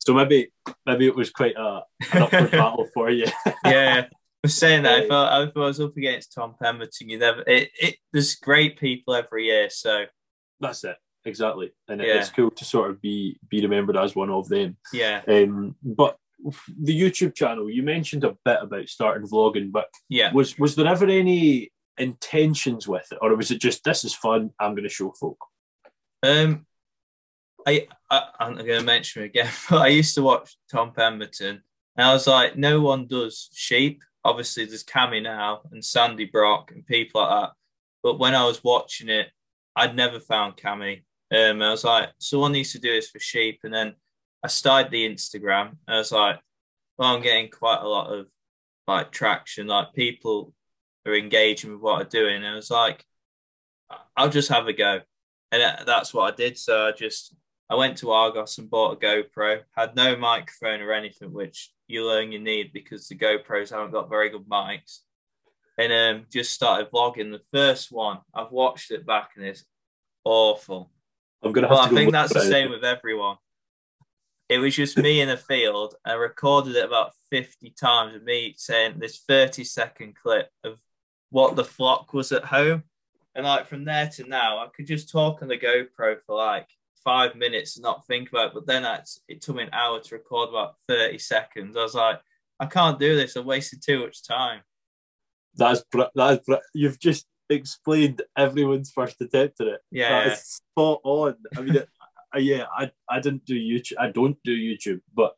So maybe maybe it was quite a an upward battle for you. yeah. I was saying that if I, I was up against Tom Pemberton, you never. It, it there's great people every year, so That's it. Exactly. And Yeah. it's cool to sort of be be remembered as one of them. yeah, Um, but the YouTube channel, you mentioned a bit about starting vlogging, but yeah. was was there ever any intentions with it, or was it just this is fun? I'm going to show folk. Um, I, I I'm not going to mention it again, but I used to watch Tom Pemberton, and I was like, no one does sheep. Obviously, there's Cammy now and Sandy Brock and people like that. But when I was watching it, I'd never found Cammy. Um, I was like, someone needs to do this for sheep, and then I started the Instagram. And I was like, well, I'm getting quite a lot of like traction. Like people are engaging with what I'm doing. And I was like, I'll just have a go and that's what I did. So I just I went to Argos and bought a GoPro. Had no microphone or anything, which you learn you need because the GoPros haven't got very good mics. And um, just started vlogging. The first one I've watched it back and it's awful. I'm have Well, to. I think that's the same with everyone. It was just me in a field. I recorded it about 50 times of me saying this 30 second clip of what the flock was at home. And like from there to now, I could just talk on the GoPro for like five minutes and not think about it. But then I, it took me an hour to record about 30 seconds. I was like, I can't do this. I wasted too much time. That's br- that's br- you've just explained everyone's first attempt at it. Yeah. That is spot on. I mean, it, yeah, I I didn't do YouTube. I don't do YouTube, but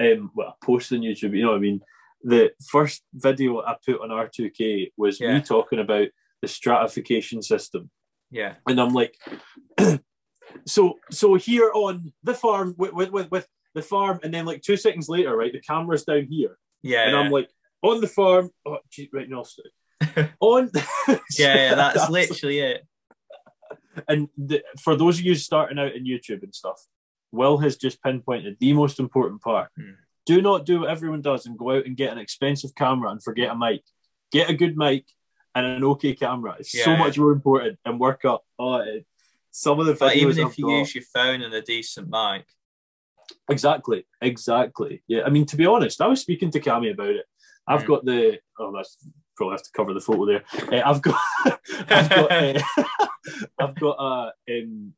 um, well, I post on YouTube. You know what I mean? The first video I put on R2K was Yeah. me talking about the stratification system, Yeah. and I'm like, so so here on the farm with with with, the farm, and then like two seconds later, right, the camera's down here, Yeah. and I'm like on the farm. Oh, gee, right, no, on. yeah, yeah, that's literally it. and the, for those of you starting out in YouTube and stuff, Will has just pinpointed the most important part. Hmm. Do not do what everyone does and go out and get an expensive camera and forget a mic. Get a good mic and an okay camera. It's so Yeah. much more important and work up. Oh, it, some of the videos But even I've if you got- use your phone and a decent mic, Exactly, exactly. Yeah, I mean, to be honest, I was speaking to Cammy about it. I've Mm. got the oh, that's probably have to cover the photo there. Uh, I've got, I've got, uh, I've got a um,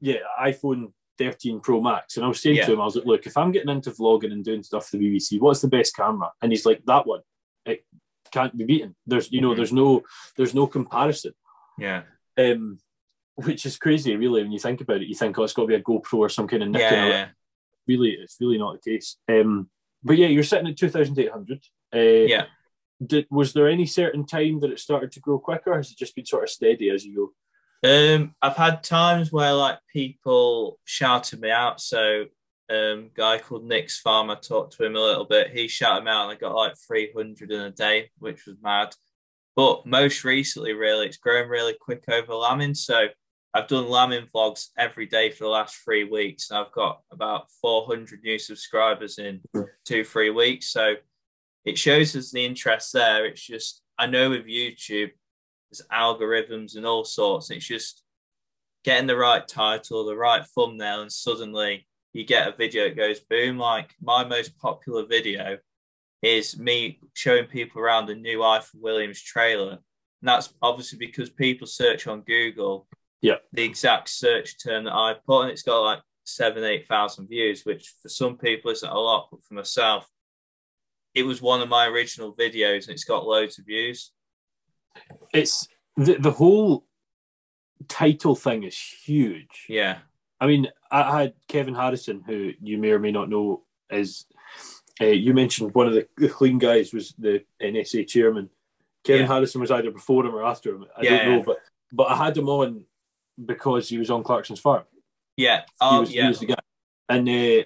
yeah iPhone 13 Pro Max, and I was saying Yeah. to him, I was like, look, if I'm getting into vlogging and doing stuff for the BBC, what's the best camera? And he's like, that one. It can't be beaten. There's, you know, Mhm. there's no, there's no comparison. yeah, Um, which is crazy, really, when you think about it. You think, oh, it's got to be a GoPro or some kind of yeah, Nikon or yeah, really it's really not the case. Um, but yeah, you're sitting at two thousand eight hundred. Uh, yeah. Did was there any certain time that it started to grow quicker? Or has it just been sort of steady as you go? Um, I've had times where like people shouted me out. So, um, guy called Nick's farm, I talked to him a little bit. He shouted me out, and I got like three hundred in a day, which was mad. But most recently, really, it's grown really quick over lambing. So I've done lambing vlogs every day for the last three weeks, and I've got about four hundred new subscribers in two, three weeks. So it shows us the interest there. It's just I know with YouTube there's algorithms and all sorts. It's just getting the right title, the right thumbnail, and suddenly you get a video that goes boom. Like my most popular video is me showing people around the new Ifor Williams trailer. And that's obviously because people search on Google Yeah. the exact search term that I put, and it's got like seven, eight thousand views, which for some people isn't a lot, but for myself, it was one of my original videos and it's got loads of views. It's the the whole title thing is huge. Yeah. I mean, I had Kevin Harrison, who you may or may not know is. Uh, you mentioned one of the, the clean guys was the NSA chairman. Kevin Yeah. Harrison was either before him or after him. I Yeah, don't know, yeah. but but I had him on because he was on Clarkson's farm. Yeah. He Oh, was, he was the guy. And uh,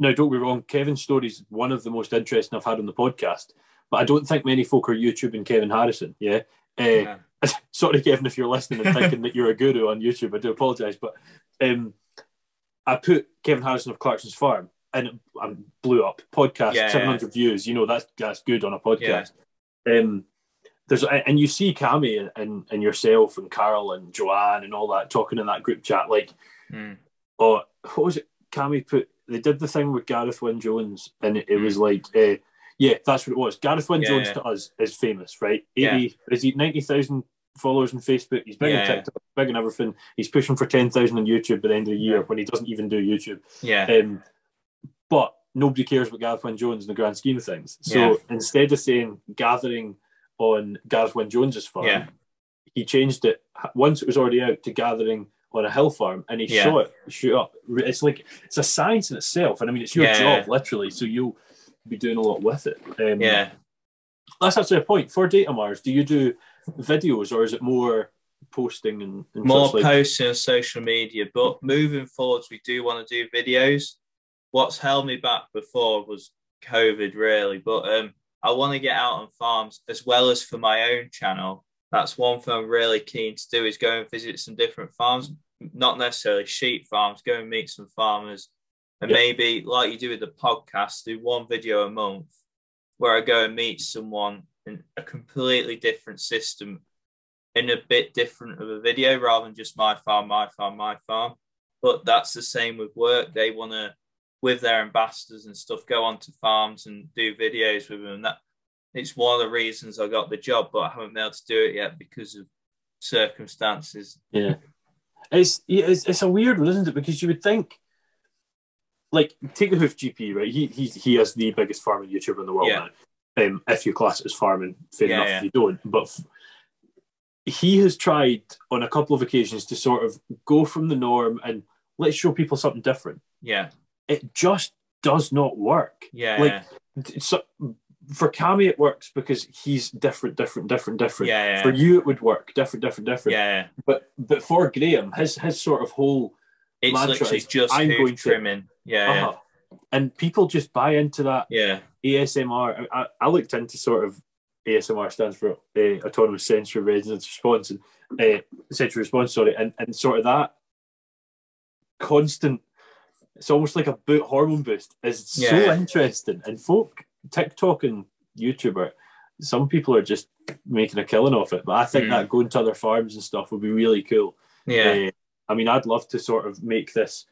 now, don't be wrong, Kevin's story is one of the most interesting I've had on the podcast. But I don't think many folk are YouTubing Kevin Harrison. Yeah. Uh, Yeah. sorry, Kevin, if you're listening and thinking that you're a guru on YouTube, I do apologise. But um, I put Kevin Harrison of Clarkson's Farm and it, I blew up podcast, Yeah, 700 views. You know, that's that's good on a podcast. Um, there's and you see Cammy and, and, and yourself and Carol and Joanne and all that talking in that group chat. Like, Mm. oh, what was it? Cammy put, they did the thing with Gareth Wynne Jones and it, it was like, uh, yeah, that's what it was. Gareth Wynne Jones yeah. to us is famous, right? Yeah. 80, is he 90,000 followers on Facebook? He's big Yeah, on yeah. TikTok, big on everything. He's pushing for 10,000 on YouTube by the end of the year Yeah. when he doesn't even do YouTube. Yeah. Um, but nobody cares about Gareth Wynne Jones in the grand scheme of things. So Yeah. instead of saying gathering on Gareth Wynne Jones's farm, Yeah. he changed it once it was already out to gathering on a hill farm, and he Yeah. saw it shoot up. It's like it's a science in itself, and I mean it's your Yeah. job literally, so you'll be doing a lot with it. Um, Yeah. that's actually a point for Datamars. Do you do videos, or is it more posting and, and More like? posting on social media, but moving forwards, we do want to do videos. What's held me back before was COVID, really, but um, I want to get out on farms as well as for my own channel. That's one thing I'm really keen to do is go and visit some different farms, not necessarily sheep farms. Go and meet some farmers, and Yeah. maybe like you do with the podcast, do one video a month where I go and meet someone in a completely different system in a bit different of a video rather than just my farm, my farm, my farm. But that's the same with work. They want to, with their ambassadors and stuff, go onto farms and do videos with them. That it's one of the reasons I got the job, but I haven't been able to do it yet because of circumstances. Yeah, it's, yeah, it's it's a weird one, isn't it? Because you would think, like, take the Hoof GP, right? He he he has the biggest farming YouTuber in the world Yeah. now. Um, if you class it as farming, fair Yeah, enough. yeah. If you don't, but f- he has tried on a couple of occasions to sort of go from the norm and let's show people something different. Yeah, It just does not work. yeah, Like, yeah. So for Cammy, it works because he's different, different, different, different. Yeah, yeah. For you, it would work different, different, different. yeah. But but for Graham, his his sort of whole It's Mantra literally is, just I'm going to- trimming. Yeah, yeah. uh-huh. and people just buy into that yeah, ASMR. I, I looked into sort of ASMR stands for uh, autonomous sensory resonance response and uh, sensory response. Sorry, and and sort of that constant. It's almost like a boot hormone boost. is so interesting, and folk TikTok and YouTuber. Some people are just making a killing off it, but I think Mm. that going to other farms and stuff would be really cool. yeah. Uh, I mean, I'd love to sort of make this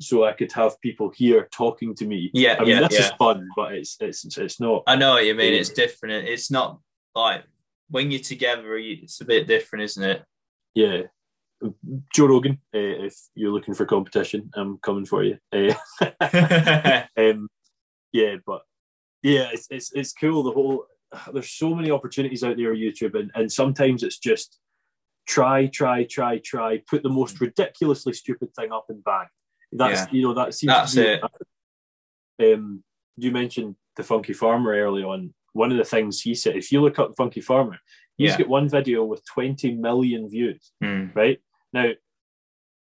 so I could have people here talking to me. Yeah, I mean, yeah, this is fun, but it's it's it's not. I know what you mean. It's different. It's not like when you're together, it's a bit different, isn't it? Yeah, Joe Rogan. Uh, if you're looking for competition, I'm coming for you. Uh, um, yeah, but yeah, it's it's it's cool. The whole there's so many opportunities out there on YouTube, and and sometimes it's just try, try, try, try, put the most ridiculously stupid thing up and bang. That's Yeah. you know that seems That's to be, Um, you mentioned the Funky Farmer early on. One of the things he said, if you look up Funky Farmer, he's Yeah. got one video with 20 million views. Hmm. Right now,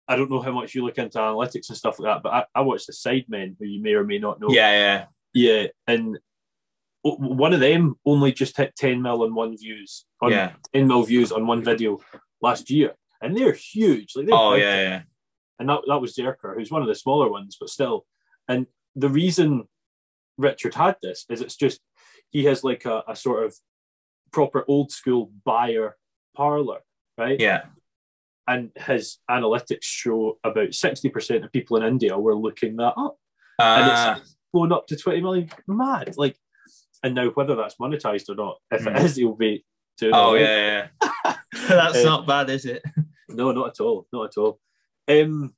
I don't know how much you look into analytics and stuff like that, but I, I watch the Sidemen, who you may or may not know. Yeah, yeah, Yeah, and one of them only just hit 10 mil on one views, on yeah. 10 mil views on one video last year, and they're huge. Like they're Oh, yeah, yeah. and that that was Zerkaa, who's one of the smaller ones, but still. And the reason Richard had this is it's just he has like a, a sort of proper old school buyer parlor, right? Yeah, And his analytics show about 60% of people in India were looking that up. And uh, it's blown up to 20 million. Mad. Like, and now whether that's monetized or not, if it is, it Mm. is, he'll be doing oh yeah, yeah. That's Uh, not bad, is it? No, not at all. Not at all. Um,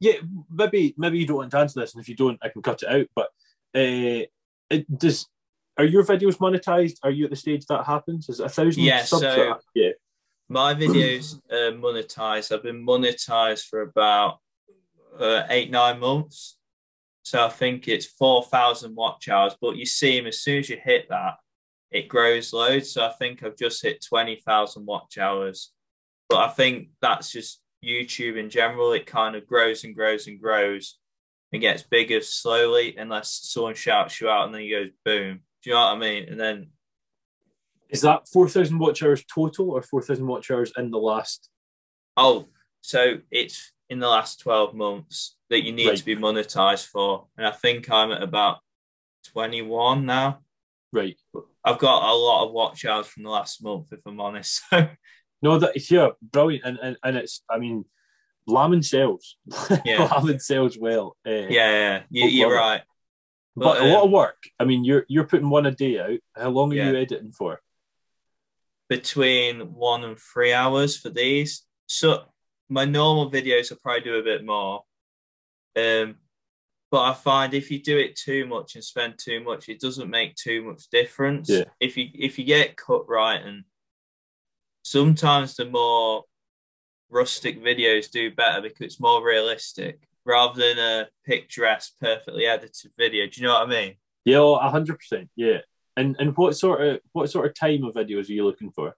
yeah, maybe maybe you don't want to answer this, and if you don't, I can cut it out. But uh, it does. Are your videos monetized? Are you at the stage that happens? Is it a thousand Yeah, subs? so- yeah, My videos are monetized. I've been monetized for about uh, eight nine months. So I think it's four thousand watch hours. But you see, as soon as you hit that, it grows loads. So I think I've just hit twenty thousand watch hours But I think that's just YouTube in general. It kind of grows and grows and grows and gets bigger slowly unless someone shouts you out and then he goes boom. Do you know what I mean? And then Is that 4,000 watch hours total or 4,000 watch hours in the last? oh, so it's in the last 12 months that you need Right. to be monetized for. And I think I'm at about 21 now. Right. I've got a lot of watch hours from the last month, if I'm honest. No, that it's yeah, brilliant. And, and, and it's, I mean, Lamon sells. Yeah. Lamon sells well. Uh, yeah, yeah, you, you're right. But, But, a lot um, of work. I mean, you're you're putting one a day out. How long are Yeah. you editing for? between one and three hours for these. So my normal videos will probably do a bit more. Um, but I find if you do it too much and spend too much, it doesn't make too much difference. Yeah. If you if you get cut right and sometimes the more rustic videos do better because it's more realistic rather than a picturesque, perfectly edited video. Do you know what I mean? Yeah, oh, a hundred percent. Yeah. And and what sort of what sort of time of videos are you looking for?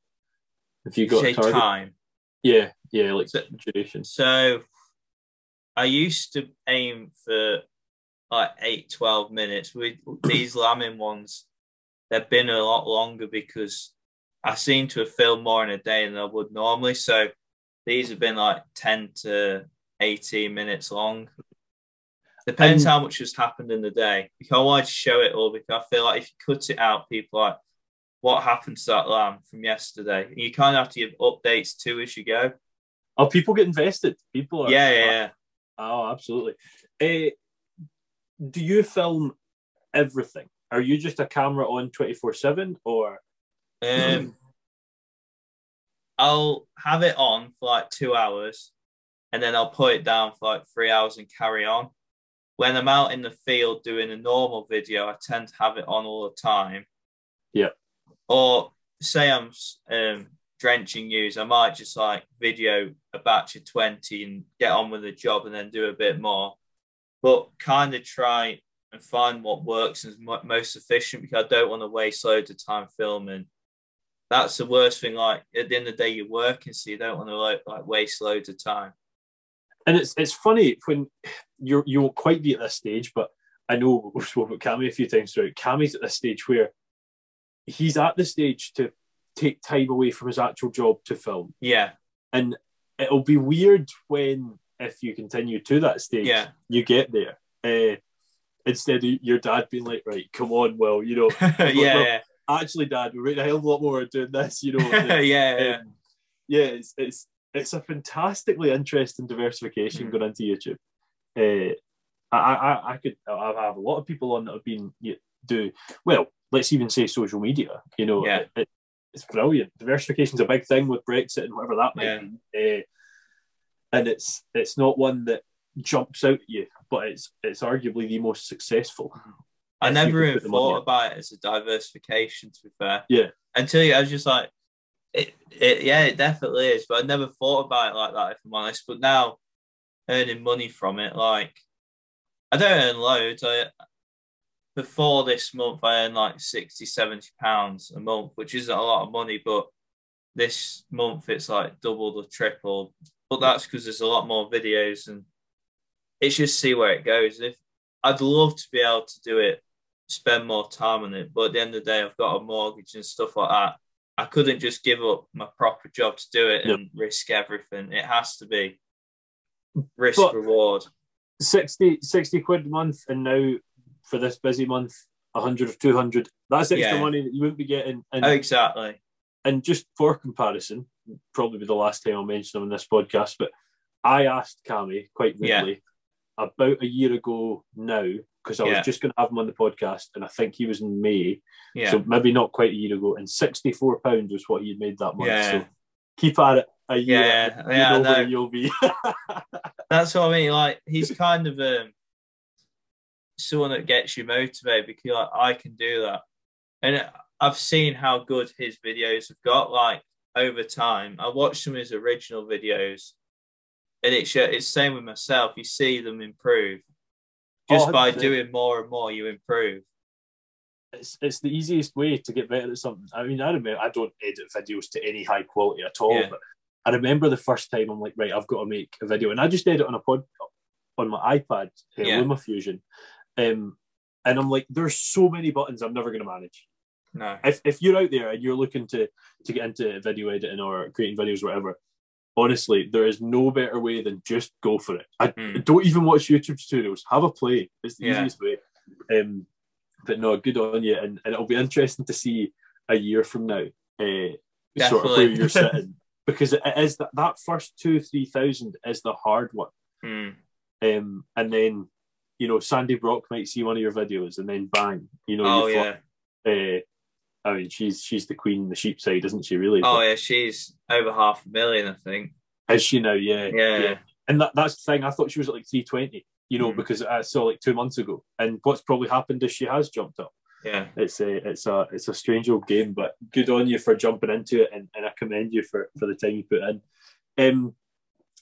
If you got Say target, time. yeah, yeah, like So- duration. So I used to aim for like 8, 12 minutes. With these lambing ones, they've been a lot longer because I seem to have filmed more in a day than I would normally. So these have been like 10 to 18 minutes long. Depends And- how much has happened in the day. Because I wanted to show it all because I feel like if you cut it out, people are like, what happened to that lamb from yesterday? You kind of have to give updates too as you go. Oh, people get invested. People are Yeah, yeah, yeah. Oh, absolutely. Uh, do you film everything? Are you just a camera on twenty four seven, or Um, I'll have it on for like two hours, and then I'll put it down for like three hours and carry on. When I'm out in the field doing a normal video, I tend to have it on all the time. Yeah. Or say I'm um, drenching ewes, I might just like video a batch of twenty and get on with the job, and then do a bit more. But kind of try and find what works and is most efficient because I don't want to waste loads of time filming that's the worst thing. Like at the end of the day, you're working, so you don't want to like, like waste loads of time. and it's it's funny when you're you won't quite be at this stage, but I know we've spoken about Cammy a few times throughout. Cammy's at this stage where he's at the stage to take time away from his actual job to film, Yeah, and it'll be weird when if you continue to that stage, Yeah. you get there. Uh, instead of your dad being like, right, come on, well, you know, yeah, yeah, actually, Dad, we're a hell of a lot more doing this, you know. yeah, yeah. Um, yeah, it's it's it's a fantastically interesting diversification Mm. going into YouTube. Uh, I, I I could I have a lot of people on that have been you do well. Let's even say social media. You know, Yeah. it, it- it's brilliant. Diversification's a big thing with Brexit and whatever that might Yeah. be. Uh, and it's it's not one that jumps out at you, but it's it's arguably the most successful. I never even put the money thought about it as a diversification. To be fair, Yeah. Until you, I was just like, it, it, yeah, it definitely is. But I never thought about it like that, if I'm honest. But now, earning money from it, like, I don't earn loads. I before this month, I earned like 60, 70 pounds a month, which isn't a lot of money, but this month it's like doubled or tripled. But that's because there's a lot more videos and it's just see where it goes. If I'd love to be able to do it, spend more time on it, but at the end of the day, I've got a mortgage and stuff like that. I couldn't just give up my proper job to do it and risk everything. It has to be risk But- reward. 60, 60 quid a month, and now for this busy month, 100 or 200. That's extra Yeah. money that you wouldn't be getting. And, Oh, exactly. And just for comparison, probably be the last time I'll mention them in this podcast, but I asked Cammy quite Yeah. about a year ago now, because I Yeah. was just going to have him on the podcast, and I think he was in May, Yeah. so maybe not quite a year ago, and £64 was what he had made that month. So keep at it a year. Yeah, you yeah, know where you'll be. That's what I mean. Like he's kind of um someone that gets you motivated because like I can do that, and I've seen how good his videos have got. Like over time, I watched some of his original videos, and it's it's same with myself. You see them improve just Oh, by doing more and more. You improve. it's it's the easiest way to get better at something. I mean, I admit I don't edit videos to any high quality at all, Yeah. but I remember the first time I'm like, right, I've got to make a video, and I just did it on a pod on my iPad, uh, Yeah. LumaFusion, um, and I'm like, there's so many buttons I'm never going to manage. No. If if you're out there and you're looking to to get into video editing or creating videos, or whatever, honestly, there is no better way than just go for it. I Mm. don't even watch YouTube tutorials. Have a play. It's the Yeah. easiest way. Um, but no, good on you, and, and it'll be interesting to see a year from now, uh, sort of where you're sitting, because it is that that first two three thousand is the hard one, Mm. um, and then you know Sandy Brock might see one of your videos, and then bang, you know, Oh you've yeah. got, uh, I mean, she's she's the queen, the sheep side, isn't she? Really? Oh yeah. She's over half a million, I think. Is she now? Yeah, Yeah. And that, that's the thing. I thought she was at like three twenty. You know, Mm. because I saw like two months ago, and what's probably happened is she has jumped up. Yeah. It's a it's a it's a strange old game, but good on you for jumping into it, and, and I commend you for for the time you put in. Um,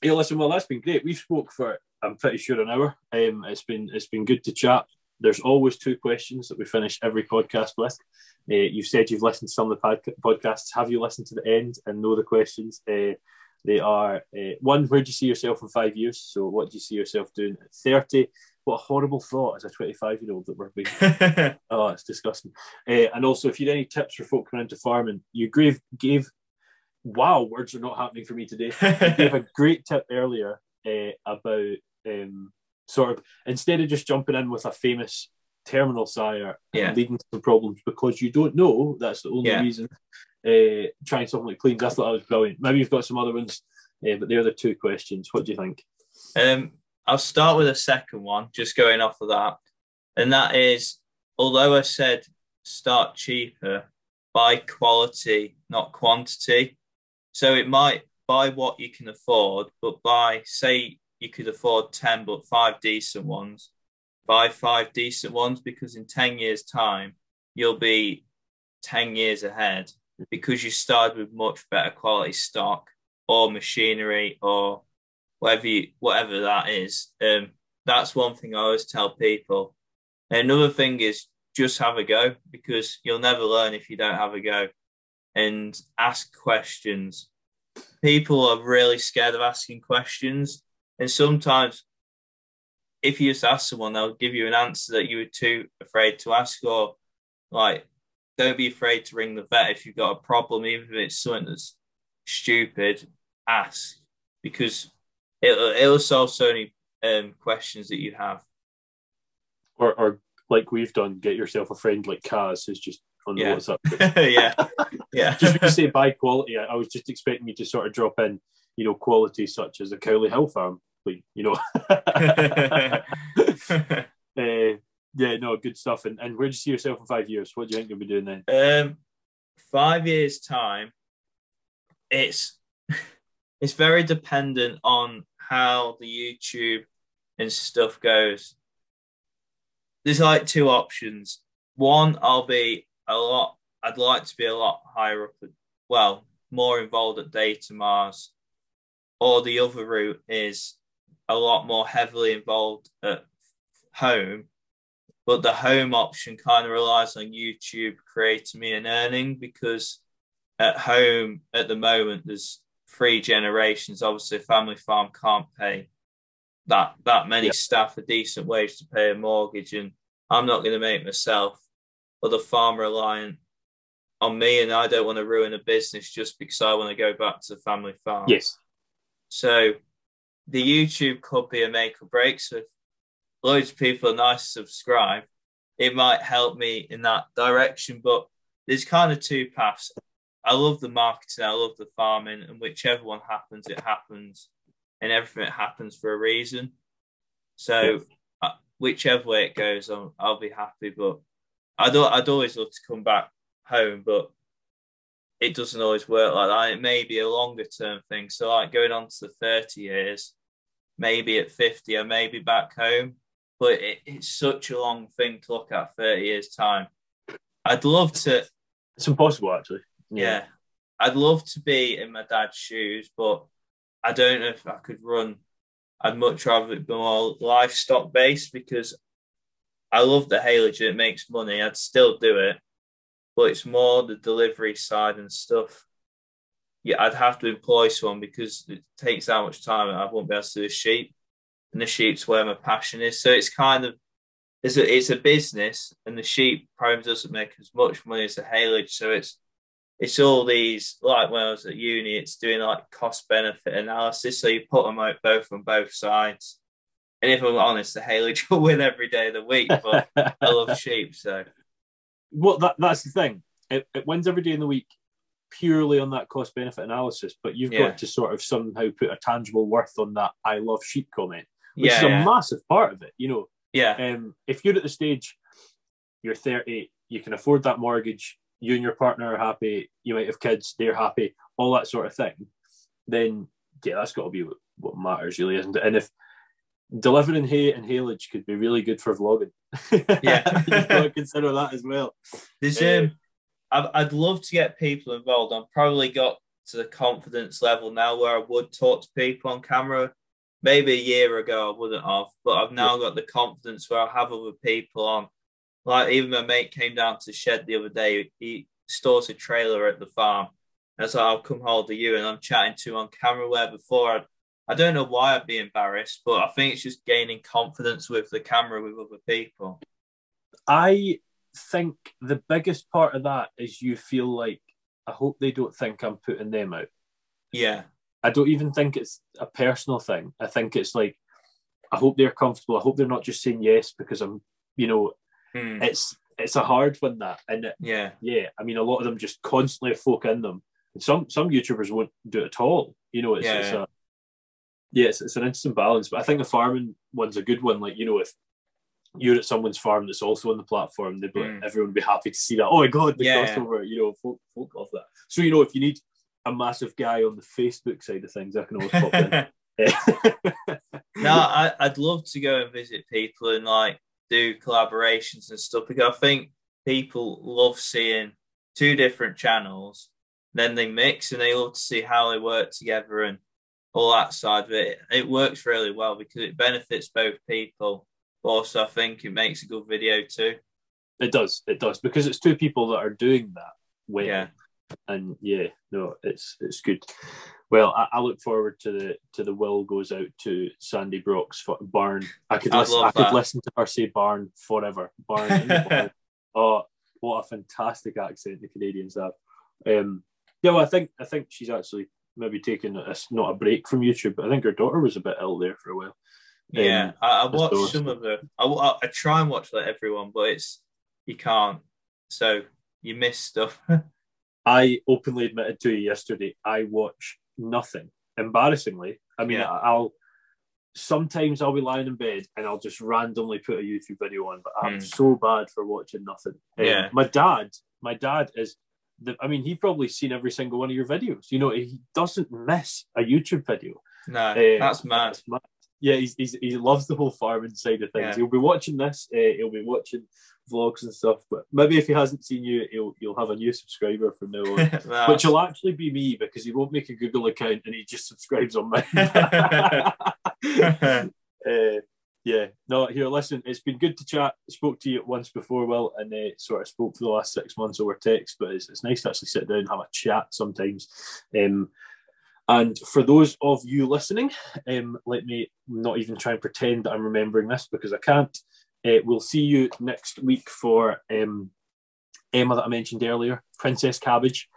yeah, listen, well that's been great. We've spoke for I'm pretty sure an hour. Um, it's been it's been good to chat. There's always two questions that we finish every podcast with. Uh, you've said you've listened to some of the pod- podcasts. Have you listened to the end and know the questions? Uh, they are uh, one, where do you see yourself in five years? So, what do you see yourself doing at 30? What a horrible thought as a 25 year old that we're being Oh, it's disgusting. Uh, and also, if you had any tips for folk coming into farming, you gave gave. Wow, words are not happening for me today. You gave a great tip earlier uh, about um, sort of instead of just jumping in with a famous terminal sire Yeah. and leading to some problems because you don't know. That's the only Yeah. reason. Uh, trying something like Lleyns. I thought that was brilliant. Maybe you've got some other ones, uh, but they're the two questions. What do you think? Um, I'll start with a second one, just going off of that. And that is, although I said start cheaper, buy quality, not quantity. So it might buy what you can afford, but buy, say you could afford 10, but five decent ones. Buy five decent ones because in 10 years' time, you'll be 10 years ahead because you started with much better quality stock or machinery or whatever you, whatever that is. Um, that's one thing I always tell people. And another thing is just have a go because you'll never learn if you don't have a go. And ask questions. People are really scared of asking questions, and sometimes, if you just ask someone, they'll give you an answer that you were too afraid to ask, or like, don't be afraid to ring the vet if you've got a problem, even if it's something that's stupid. Ask because it'll, it'll solve so many um, questions that you have. Or, or like we've done, get yourself a friend like Kaz who's just on the Yeah. WhatsApp. yeah, yeah. just when you say buy quality, I, I was just expecting you to sort of drop in, you know, quality such as a Crowley Hill farm, like, you know. uh, yeah, no, good stuff. And, and where do you see yourself in five years? What do you think you'll be doing then? um, five years time, it's it's very dependent on how the YouTube and stuff goes. There's like two options. One, I'll be a lot. I'd like to be a lot higher up. At, well, more involved at Datamars, or the other route is a lot more heavily involved at home but the home option kind of relies on YouTube creating me an earning because at home at the moment there's three generations. Obviously, family farm can't pay that that many Yeah. staff a decent wage to pay a mortgage, and I'm not going to make myself or the farm reliant on me, and I don't want to ruin a business just because I want to go back to the family farm. Yes. So the YouTube could be a make or break. So if loads of people are nice to subscribe, it might help me in that direction. But there's kind of two paths. I love the marketing, I love the farming, and whichever one happens, it happens, and everything happens for a reason. So uh, whichever way it goes, I'll, I'll be happy. But I'd I'd always love to come back home, but it doesn't always work like that. It may be a longer term thing. So like going on to the 30 years, maybe at 50, or maybe back home. But it, it's such a long thing to look at 30 years time. I'd love to, It's impossible, actually. yeah. I'd love to be in my dad's shoes, but I don't know if I could run. I'd much rather it be more livestock based because I love the haylage. It makes money. I'd still do it, but it's more the delivery side and stuff. Yeah, I'd have to employ someone because it takes that much time and I won't be able to do a sheep. And the sheep's where my passion is. So it's kind of it's a it's a business and the sheep probably doesn't make as much money as the haylage. So it's it's all these like when I was at uni, it's doing like cost benefit analysis. So you put them out both on both sides. And if I'm honest, the haylage will win every day of the week, but I love sheep, so well that that's the thing. It, it wins every day in the week purely on that cost benefit analysis, but you've Yeah. got to sort of somehow put a tangible worth on that I love sheep comment, which yeah, is a yeah, massive part of it. You know, yeah, um, if you're at the stage, you're 30, you can afford that mortgage, you and your partner are happy, you might have kids, they're happy, all that sort of thing, then yeah, that's got to be what, what matters, really, isn't it? And if delivering hay and haylage could be really good for vlogging, Yeah. you've got to consider that as well. There's Uh, um, I'd, I'd love to get people involved. I've probably got to the confidence level now where I would talk to people on camera. Maybe a year ago I wouldn't have, but I've now got the confidence where I have other people on. Like even my mate came down to the shed the other day. He stores a trailer at the farm. And so like, I'll come hold of you, and I'm chatting to him on camera. Where before I, I don't know why I'd be embarrassed, but I think it's just gaining confidence with the camera with other people. I think the biggest part of that is you feel like I hope they don't think I'm putting them out. Yeah, I don't even think it's a personal thing. I think it's like I hope they're comfortable. I hope they're not just saying yes because I'm, you know, Hmm. it's it's a hard one that, and it, yeah, yeah, I mean a lot of them just constantly folk in them, and some some YouTubers won't do it at all. You know, it's, Yeah, it's yeah. a yeah, it's, it's an instant balance. But I think the farming one's a good one. Like you know, if you're at someone's farm that's also on the platform, they'd be, Mm. everyone would be happy to see that. Oh my god, the Yeah. crossover! You know, folk folk love that. So you know, if you need a massive guy on the Facebook side of things, I can always pop in. no, I, I'd love to go and visit people and like do collaborations and stuff because I think people love seeing two different channels, then they mix and they love to see how they work together and all that side of it. It works really well because it benefits both people. But also, I think it makes a good video too. It does, it does, because it's two people that are doing that well. Yeah. And yeah, no, it's it's good. Well, I, I look forward to the to the will goes out to Sandy Brock's for barn. I could listen, love I could listen to her say barn forever. Barn. oh, what a fantastic accent the Canadians have. Um, yeah, well, I think I think she's actually maybe taking a, not a break from YouTube, but I think her daughter was a bit ill there for a while. Yeah, Um, I, I awesome. some of it. I, I, I try and watch like everyone, but it's you can't. So you miss stuff. I openly admitted to you yesterday I watch nothing. Embarrassingly, I mean, Yeah. I'll sometimes I'll be lying in bed and I'll just randomly put a YouTube video on, but I'm Hmm. so bad for watching nothing. Um, Yeah. my dad, my dad is. The, I mean, he probably seen every single one of your videos. You know, he doesn't miss a YouTube video. no, Uh, that's mad. that's mad. Yeah, he's, he's, he loves the whole farming side of things. Yeah. He'll be watching this. Uh, he'll be watching vlogs and stuff. But maybe if he hasn't seen you, he'll you'll have a new subscriber from now on. Which will actually be me because he won't make a Google account and he just subscribes on mine. uh, yeah, no, here, listen, it's been good to chat. Spoke to you once before, Will, and uh, sort of spoke for the last six months over text, but it's, it's nice to actually sit down and have a chat sometimes. Um, and for those of you listening, um, let me not even try and pretend that I'm remembering this because I can't. Uh, we'll see you next week for um, Emma that I mentioned earlier, Princess Cabbage.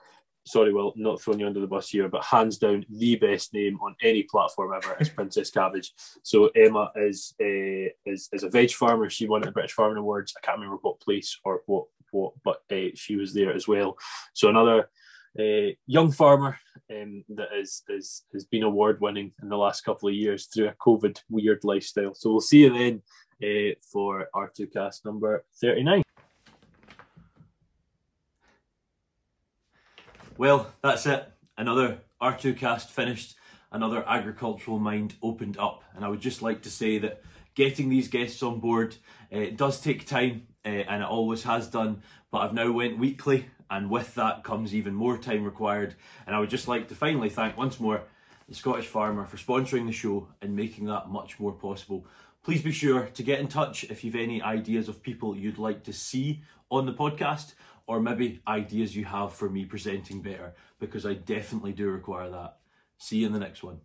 Sorry, well, not throwing you under the bus here, but hands down the best name on any platform ever is Princess Cabbage. So Emma is a is, is a veg farmer. She won the British Farming Awards. I can't remember what place or what what, but uh, she was there as well. So another uh, young farmer um, that is, is has been award winning in the last couple of years through a COVID weird lifestyle. So we'll see you then uh, for R2Kast number 39. Well, that's it. Another R2Kast finished, another agricultural mind opened up. And I would just like to say that getting these guests on board uh, does take time uh, and it always has done. But I've now went weekly and with that comes even more time required. And I would just like to finally thank once more the Scottish Farmer for sponsoring the show and making that much more possible. Please be sure to get in touch if you've any ideas of people you'd like to see on the podcast or maybe ideas you have for me presenting better, because I definitely do require that. See you in the next one.